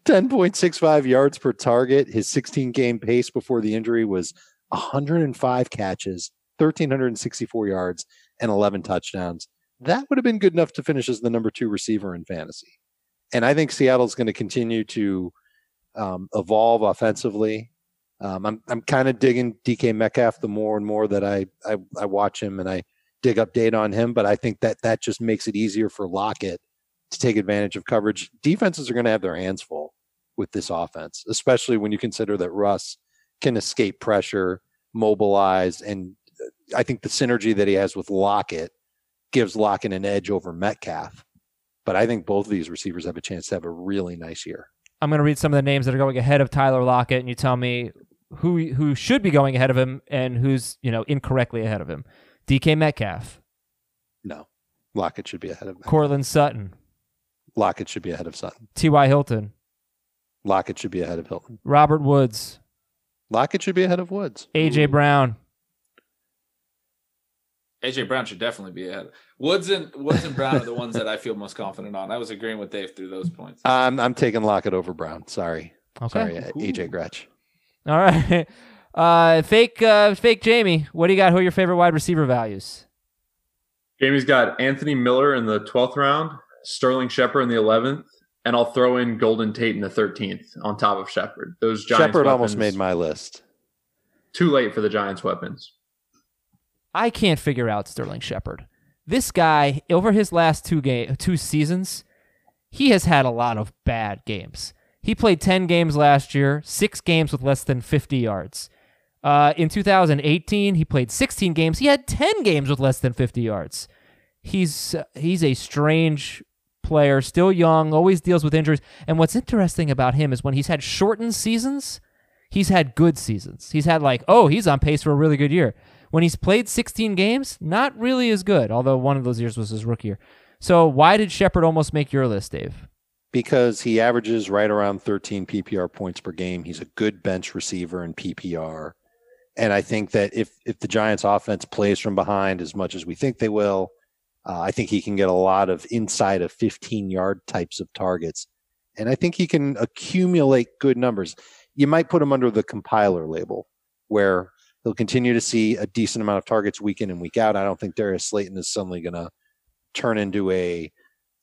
10.65 yards per target. His 16 game pace before the injury was 105 catches, 1,364 yards, and 11 touchdowns. That would have been good enough to finish as the number two receiver in fantasy. And I think Seattle's going to continue to um, evolve offensively. Um, I'm I'm kind of digging DK Metcalf the more and more that I, I I watch him and I dig up data on him, but I think that that just makes it easier for Lockett to take advantage of coverage. Defenses are going to have their hands full with this offense, especially when you consider that Russ can escape pressure, mobilize, and uh, I think the synergy that he has with Lockett gives Lockett an edge over Metcalf. But I think both of these receivers have a chance to have a really nice year.
I'm going to read some of the names that are going ahead of Tyler Lockett, and you tell me who who should be going ahead of him and who's you know incorrectly ahead of him. DK Metcalf,
No, Lockett should be ahead of Metcalf.
Courtland Sutton,
Lockett should be ahead of Sutton.
T.Y. Hilton,
Lockett should be ahead of Hilton.
Robert Woods,
Lockett should be ahead of Woods.
A.J. Brown,
AJ Brown should definitely be ahead. Woods and Woods and Brown are the ones that I feel most confident on. I was agreeing with Dave through those points.
I'm I'm taking Lockett over Brown. Sorry,
Okay.
sorry, uh, AJ Gretch.
All right. Uh, fake, uh, fake Jamey. What do you got? Who are your favorite wide receiver values?
Jamey's got Anthony Miller in the 12th round, Sterling Shepard in the 11th, and I'll throw in Golden Tate in the 13th on top of Shepard. Those Giants
Shepard almost made my list.
too late for the Giants weapons.
I can't figure out Sterling Shepard. This guy over his last two game two seasons, he has had a lot of bad games. He played 10 games last year, 6 games with less than 50 yards. Uh, in 2018, he played 16 games. He had 10 games with less than 50 yards. He's he's a strange player, still young, always deals with injuries. And what's interesting about him is when he's had shortened seasons, he's had good seasons. He's had like, oh, he's on pace for a really good year. When he's played 16 games, not really as good, although one of those years was his rookie year. So why did Shepard almost make your list, Dave?
because he averages right around 13 PPR points per game. He's a good bench receiver in PPR. And I think that if if the Giants offense plays from behind as much as we think they will, uh, I think he can get a lot of inside of 15 yard types of targets. And I think he can accumulate good numbers. You might put him under the compiler label where he'll continue to see a decent amount of targets week in and week out. I don't think Darius Slayton is suddenly going to turn into a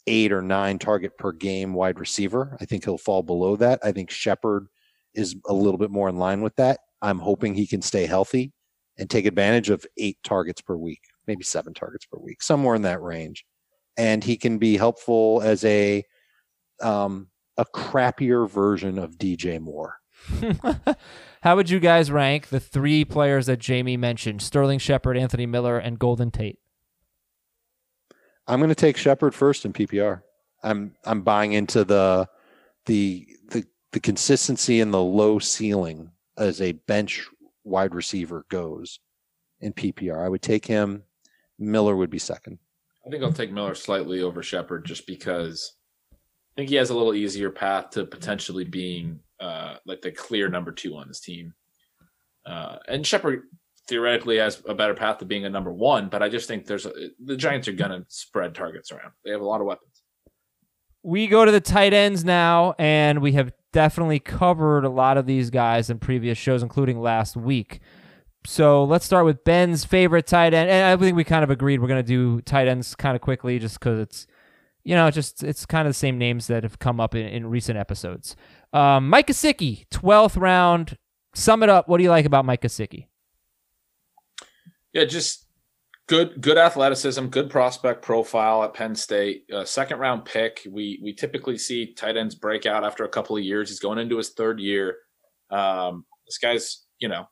eight or nine target per game wide receiver. I think he'll fall below that. I think Shepard is a little bit more in line with that. I'm hoping he can stay healthy and take advantage of eight targets per week, maybe seven targets per week, somewhere in that range. And he can be helpful as a um, a crappier version of DJ Moore.
How would you guys rank the three players that Jamey mentioned Sterling Shepard, Anthony Miller, and Golden Tate?
I'm going to take Shepard first in PPR. I'm I'm buying into the the the the consistency and the low ceiling as a bench wide receiver goes in PPR. I would take him. Miller would be second.
I think I'll take Miller slightly over Shepard just because I think he has a little easier path to potentially being uh, like the clear number two on this team. Uh, and Shepard theoretically has a better path to being a number one, but I just think there's a, the Giants are going to spread targets around. They have a lot of weapons.
We go to the tight ends now, and we have definitely covered a lot of these guys in previous shows, including last week. So let's start with Ben's favorite tight end, and I think we kind of agreed we're going to do tight ends kind of quickly, just because it's, you know, just it's kind of the same names that have come up in, in recent episodes. Um, Mike Gesicki, twelfth round. Sum it up. What do you like about Mike Gesicki?
Yeah, just good good athleticism, good prospect profile at Penn State. Uh, second round pick. We we typically see tight ends break out after a couple of years. He's going into his third year. Um, this guy's you know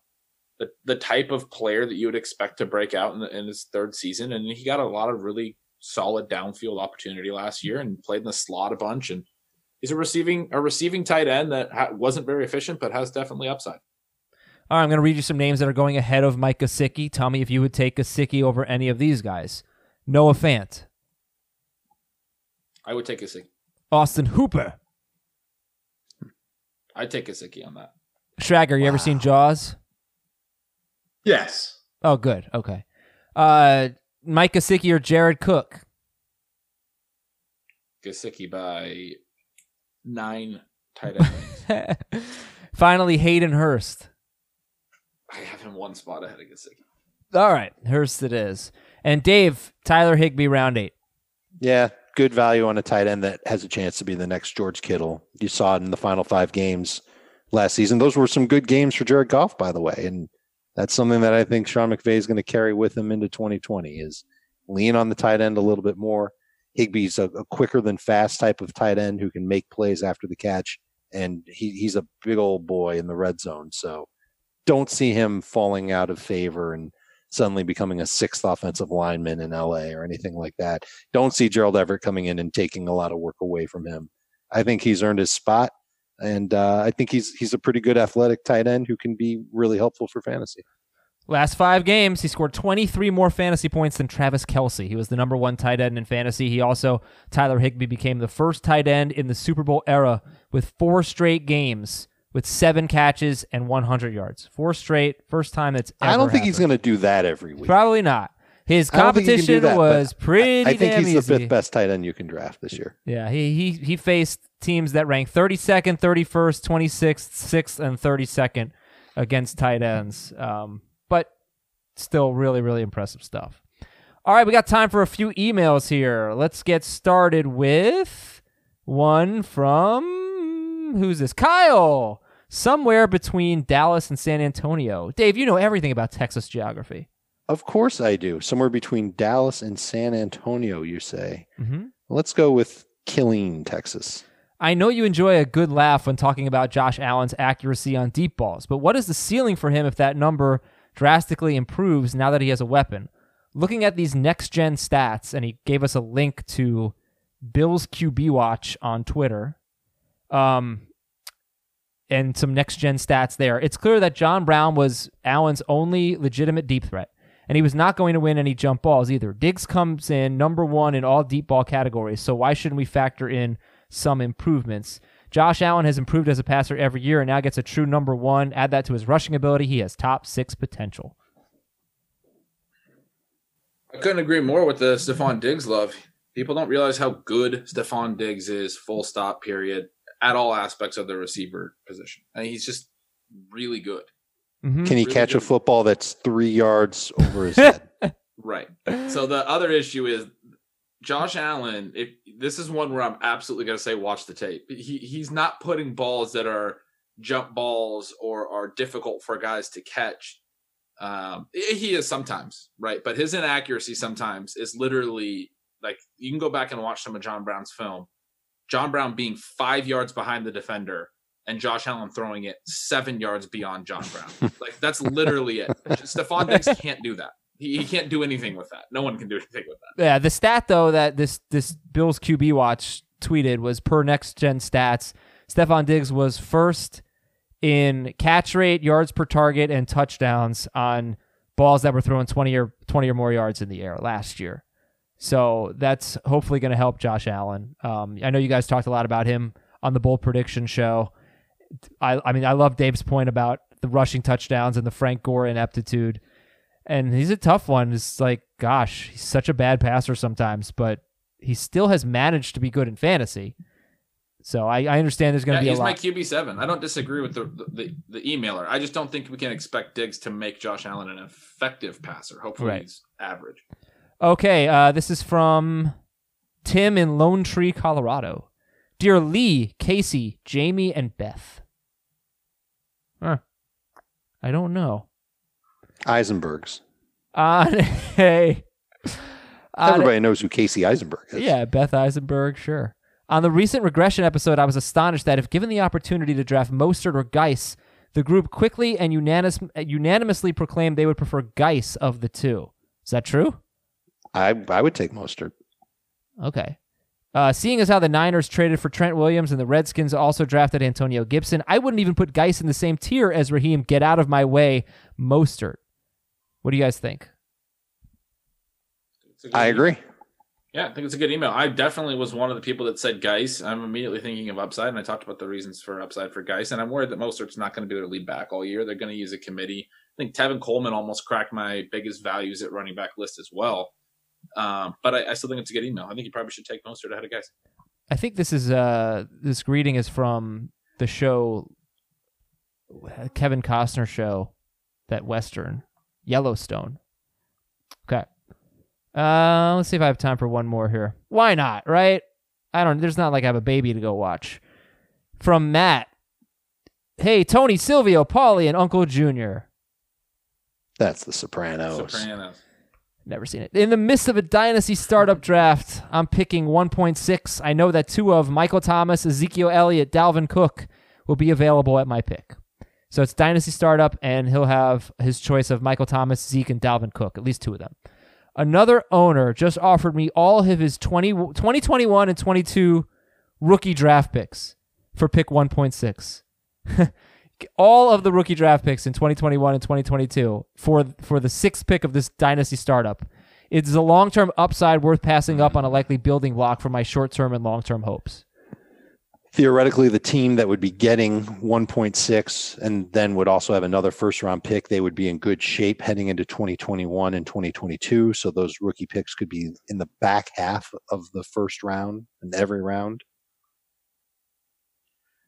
the the type of player that you would expect to break out in, the, in his third season, and he got a lot of really solid downfield opportunity last year and played in the slot a bunch. And he's a receiving a receiving tight end that ha- wasn't very efficient, but has definitely upside.
All right, I'm going to read you some names that are going ahead of Mike Gesicki. Tell me if you would take Gesicki over any of these guys. Noah Fant,
I would take Gesicki.
Austin Hooper,
I'd take Gesicki on that.
Schrager. You ever seen Jaws?
Yes.
Oh, good. Okay. Uh, Mike Gesicki or Jared Cook?
Gesicki by nine tight end. wins.
Finally, Hayden Hurst.
I have him one spot ahead of Gesicki.
All right, Hurst it is. And Dave, Tyler Higbee, round eight.
Yeah, good value on a tight end that has a chance to be the next George Kittle. You saw it in the final five games last season. Those were some good games for Jared Goff, by the way, and that's something that I think Sean McVay is going to carry with him into 2020. Is lean on the tight end a little bit more. Higbee's a, a quicker than fast type of tight end who can make plays after the catch, and he, he's a big old boy in the red zone. So don't see him falling out of favor and suddenly becoming a sixth offensive lineman in LA or anything like that. Don't see Gerald Everett coming in and taking a lot of work away from him. I think he's earned his spot, and uh, I think he's he's a pretty good athletic tight end who can be really helpful for fantasy.
Last five games, he scored 23 more fantasy points than Travis Kelce. He was the number one tight end in fantasy. He also, Tyler Higbee, became the first tight end in the Super Bowl era with four straight games with seven catches and 100 yards. Four straight, first time that's ever
I don't think he's going to do that every week.
Probably not. His
I don't think he can do
competition
that,
was pretty
I, I think he's
easy.
the fifth best tight end you can draft this year.
Yeah, he, he he faced teams that ranked 32nd, 31st, 26th, 6th, and 32nd against tight ends. Um, but still really, really impressive stuff. All right, we got time for a few emails here. Let's get started with one from who's this? Kyle. Somewhere between Dallas and San Antonio. Dave, you know everything about Texas geography.
Of course I do. Somewhere between Dallas and San Antonio, you say.
Mm-hmm.
Let's go with Killeen, Texas.
I know you enjoy a good laugh when talking about Josh Allen's accuracy on deep balls, but what is the ceiling for him if that number drastically improves now that he has a weapon? Looking at these next gen stats, and he gave us a link to Bills QB Watch on Twitter, um, and some next gen stats there. It's clear that John Brown was Allen's only legitimate deep threat, and he was not going to win any jump balls either. Diggs comes in number one in all deep ball categories, so why shouldn't we factor in some improvements? Josh Allen has improved as a passer every year and now gets a true number one. Add that to his rushing ability, he has top six potential.
I couldn't agree more with the Stefon Diggs love. People don't realize how good Stefon Diggs is, full stop, period, at all aspects of the receiver position. And he's just really good.
Mhm.
Can he
Really
catch a football that's three yards over his head?
Right. So the other issue is Josh Allen. If this is one where I'm absolutely going to say, watch the tape. He he's not putting balls that are jump balls or are difficult for guys to catch. Um, he is sometimes right, but his inaccuracy sometimes is literally like you can go back and watch some of John Brown's film. John Brown being five yards behind the defender and Josh Allen throwing it seven yards beyond John Brown. like that's literally it. Stefon Diggs can't do that. He, he can't do anything with that. No one can do anything with that.
Yeah, the stat though that this this Bills QB watch tweeted was per next gen stats. Stefon Diggs was first in catch rate, yards per target, and touchdowns on balls that were throwing twenty or twenty or more yards in the air last year. So that's hopefully going to help Josh Allen. Um, I know you guys talked a lot about him on the bold prediction show. I, I mean, I love Dave's point about the rushing touchdowns and the Frank Gore ineptitude. And he's a tough one. It's like, gosh, he's such a bad passer sometimes, but he still has managed to be good in fantasy. So I, I understand there's going
Yeah,
to be a
he's my. QB seven. I don't disagree with the, the the emailer. I just don't think we can expect Diggs to make Josh Allen an effective passer. Hopefully,
Right.
he's average.
Okay, uh, this is from Tim in Lone Tree, Colorado. Dear Lee, Casey, Jamie, and Beth. Huh. I don't know.
Eisenberg's.
on a. on a-
Everybody knows who Casey Eisenberg is.
yeah, Beth Eisenberg, sure. On the recent regression episode, I was astonished that if given the opportunity to draft Mostert or Guice, the group quickly and unanimous, unanimously proclaimed they would prefer Guice of the two. Is that true?
I I would take Mostert.
Okay. Uh, seeing as how the Niners traded for Trent Williams and the Redskins also drafted Antonio Gibson, I wouldn't even put Guice in the same tier as Raheem. Get out of my way, Mostert. What do you guys think?
It's a good
I
email.
agree.
Yeah, I think it's a good email. I definitely was one of the people that said Guice. I'm immediately thinking of upside, and I talked about the reasons for upside for Guice. And I'm worried that Mostert's not going to be their lead back all year. They're going to use a committee. I think Tevin Coleman almost cracked my biggest values at running back list as well. Um, but I, I still think it's a good email. I think you probably should take Mostert ahead of Guice.
I think this is uh this greeting is from the show Kevin Costner show that Western Yellowstone. Okay. Uh let's see if I have time for one more here. Why not, right? I don't there's not like I have a baby to go watch. From Matt. Hey, Tony, Silvio, Paulie, and Uncle Junior.
That's the Sopranos.
Sopranos.
Never seen it. In the midst of a dynasty startup draft, I'm picking 1.6. I know that two of Michael Thomas, Ezekiel Elliott, Dalvin Cook will be available at my pick. So it's dynasty startup, and he'll have his choice of Michael Thomas, Zeke, and Dalvin Cook, at least two of them. Another owner just offered me all of his 20, 2021 and 22 rookie draft picks for pick 1.6. all of the rookie draft picks in 2021 and 2022 for for the sixth pick of this dynasty startup. It's a long-term upside worth passing up mm-hmm. on a likely building block for my short-term and long-term hopes.
Theoretically, the team that would be getting 1.6 and then would also have another first round pick, they would be in good shape heading into 2021 and 2022. So those rookie picks could be in the back half of the first round and every round.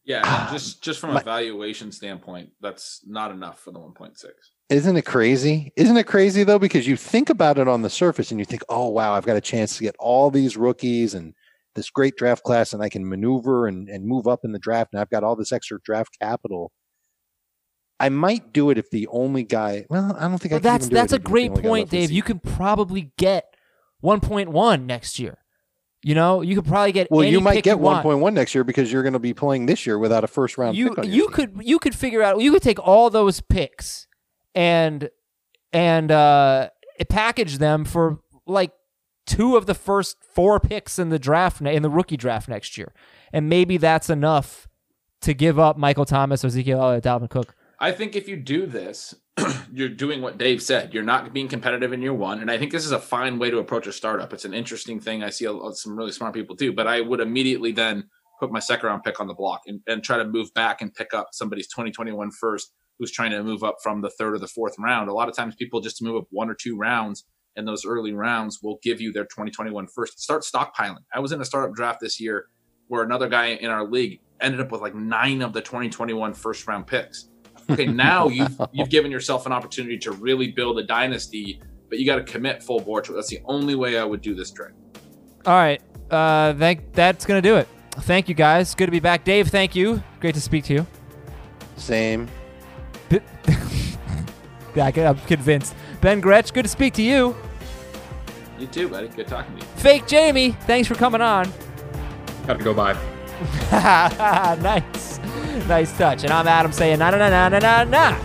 Yeah, just just from a valuation standpoint, that's not enough for the 1.6.
Isn't it crazy? Isn't it crazy though? Because you think about it on the surface and you think, oh, wow, I've got a chance to get all these rookies and this great draft class and I can maneuver and, and move up in the draft and I've got all this extra draft capital. I might do it if the only guy, well, I don't think I
Well,
can
that's that's a great point, Dave. You could probably get 1.1 next year. You know, you could probably get
Well, you might get 1.1 next year because you're going to be playing this year without a first round
you you
team.
could you could figure out you could take all those picks and and uh package them for like two of the first four picks in the draft in the rookie draft next year and maybe that's enough to give up Michael Thomas, Ezekiel Elliott, Dalvin Cook.
I think if you do this, you're doing what Dave said. You're not being competitive in year one, and I think this is a fine way to approach a startup. It's an interesting thing. I see a, some really smart people do, but I would immediately then put my second round pick on the block and, and try to move back and pick up somebody's 2021 first who's trying to move up from the third or the fourth round. A lot of times, people just move up one or two rounds in those early rounds will give you their 2021 first. Start stockpiling. I was in a startup draft this year where another guy in our league ended up with like nine of the 2021 first round picks. Okay, now you've you've given yourself an opportunity to really build a dynasty, but you got to commit full board to it. That's the only way I would do this trade.
All right. Uh thank that's going to do it. Thank you guys. Good to be back. Dave, thank you. Great to speak to you.
Same.
Yeah, I'm convinced. Ben Gretch, good to speak to you.
You too, buddy. Good talking to you.
Fake Jamey, thanks for coming on.
Got to go by.
nice. Nice touch. And I'm Adam saying na na na na na na.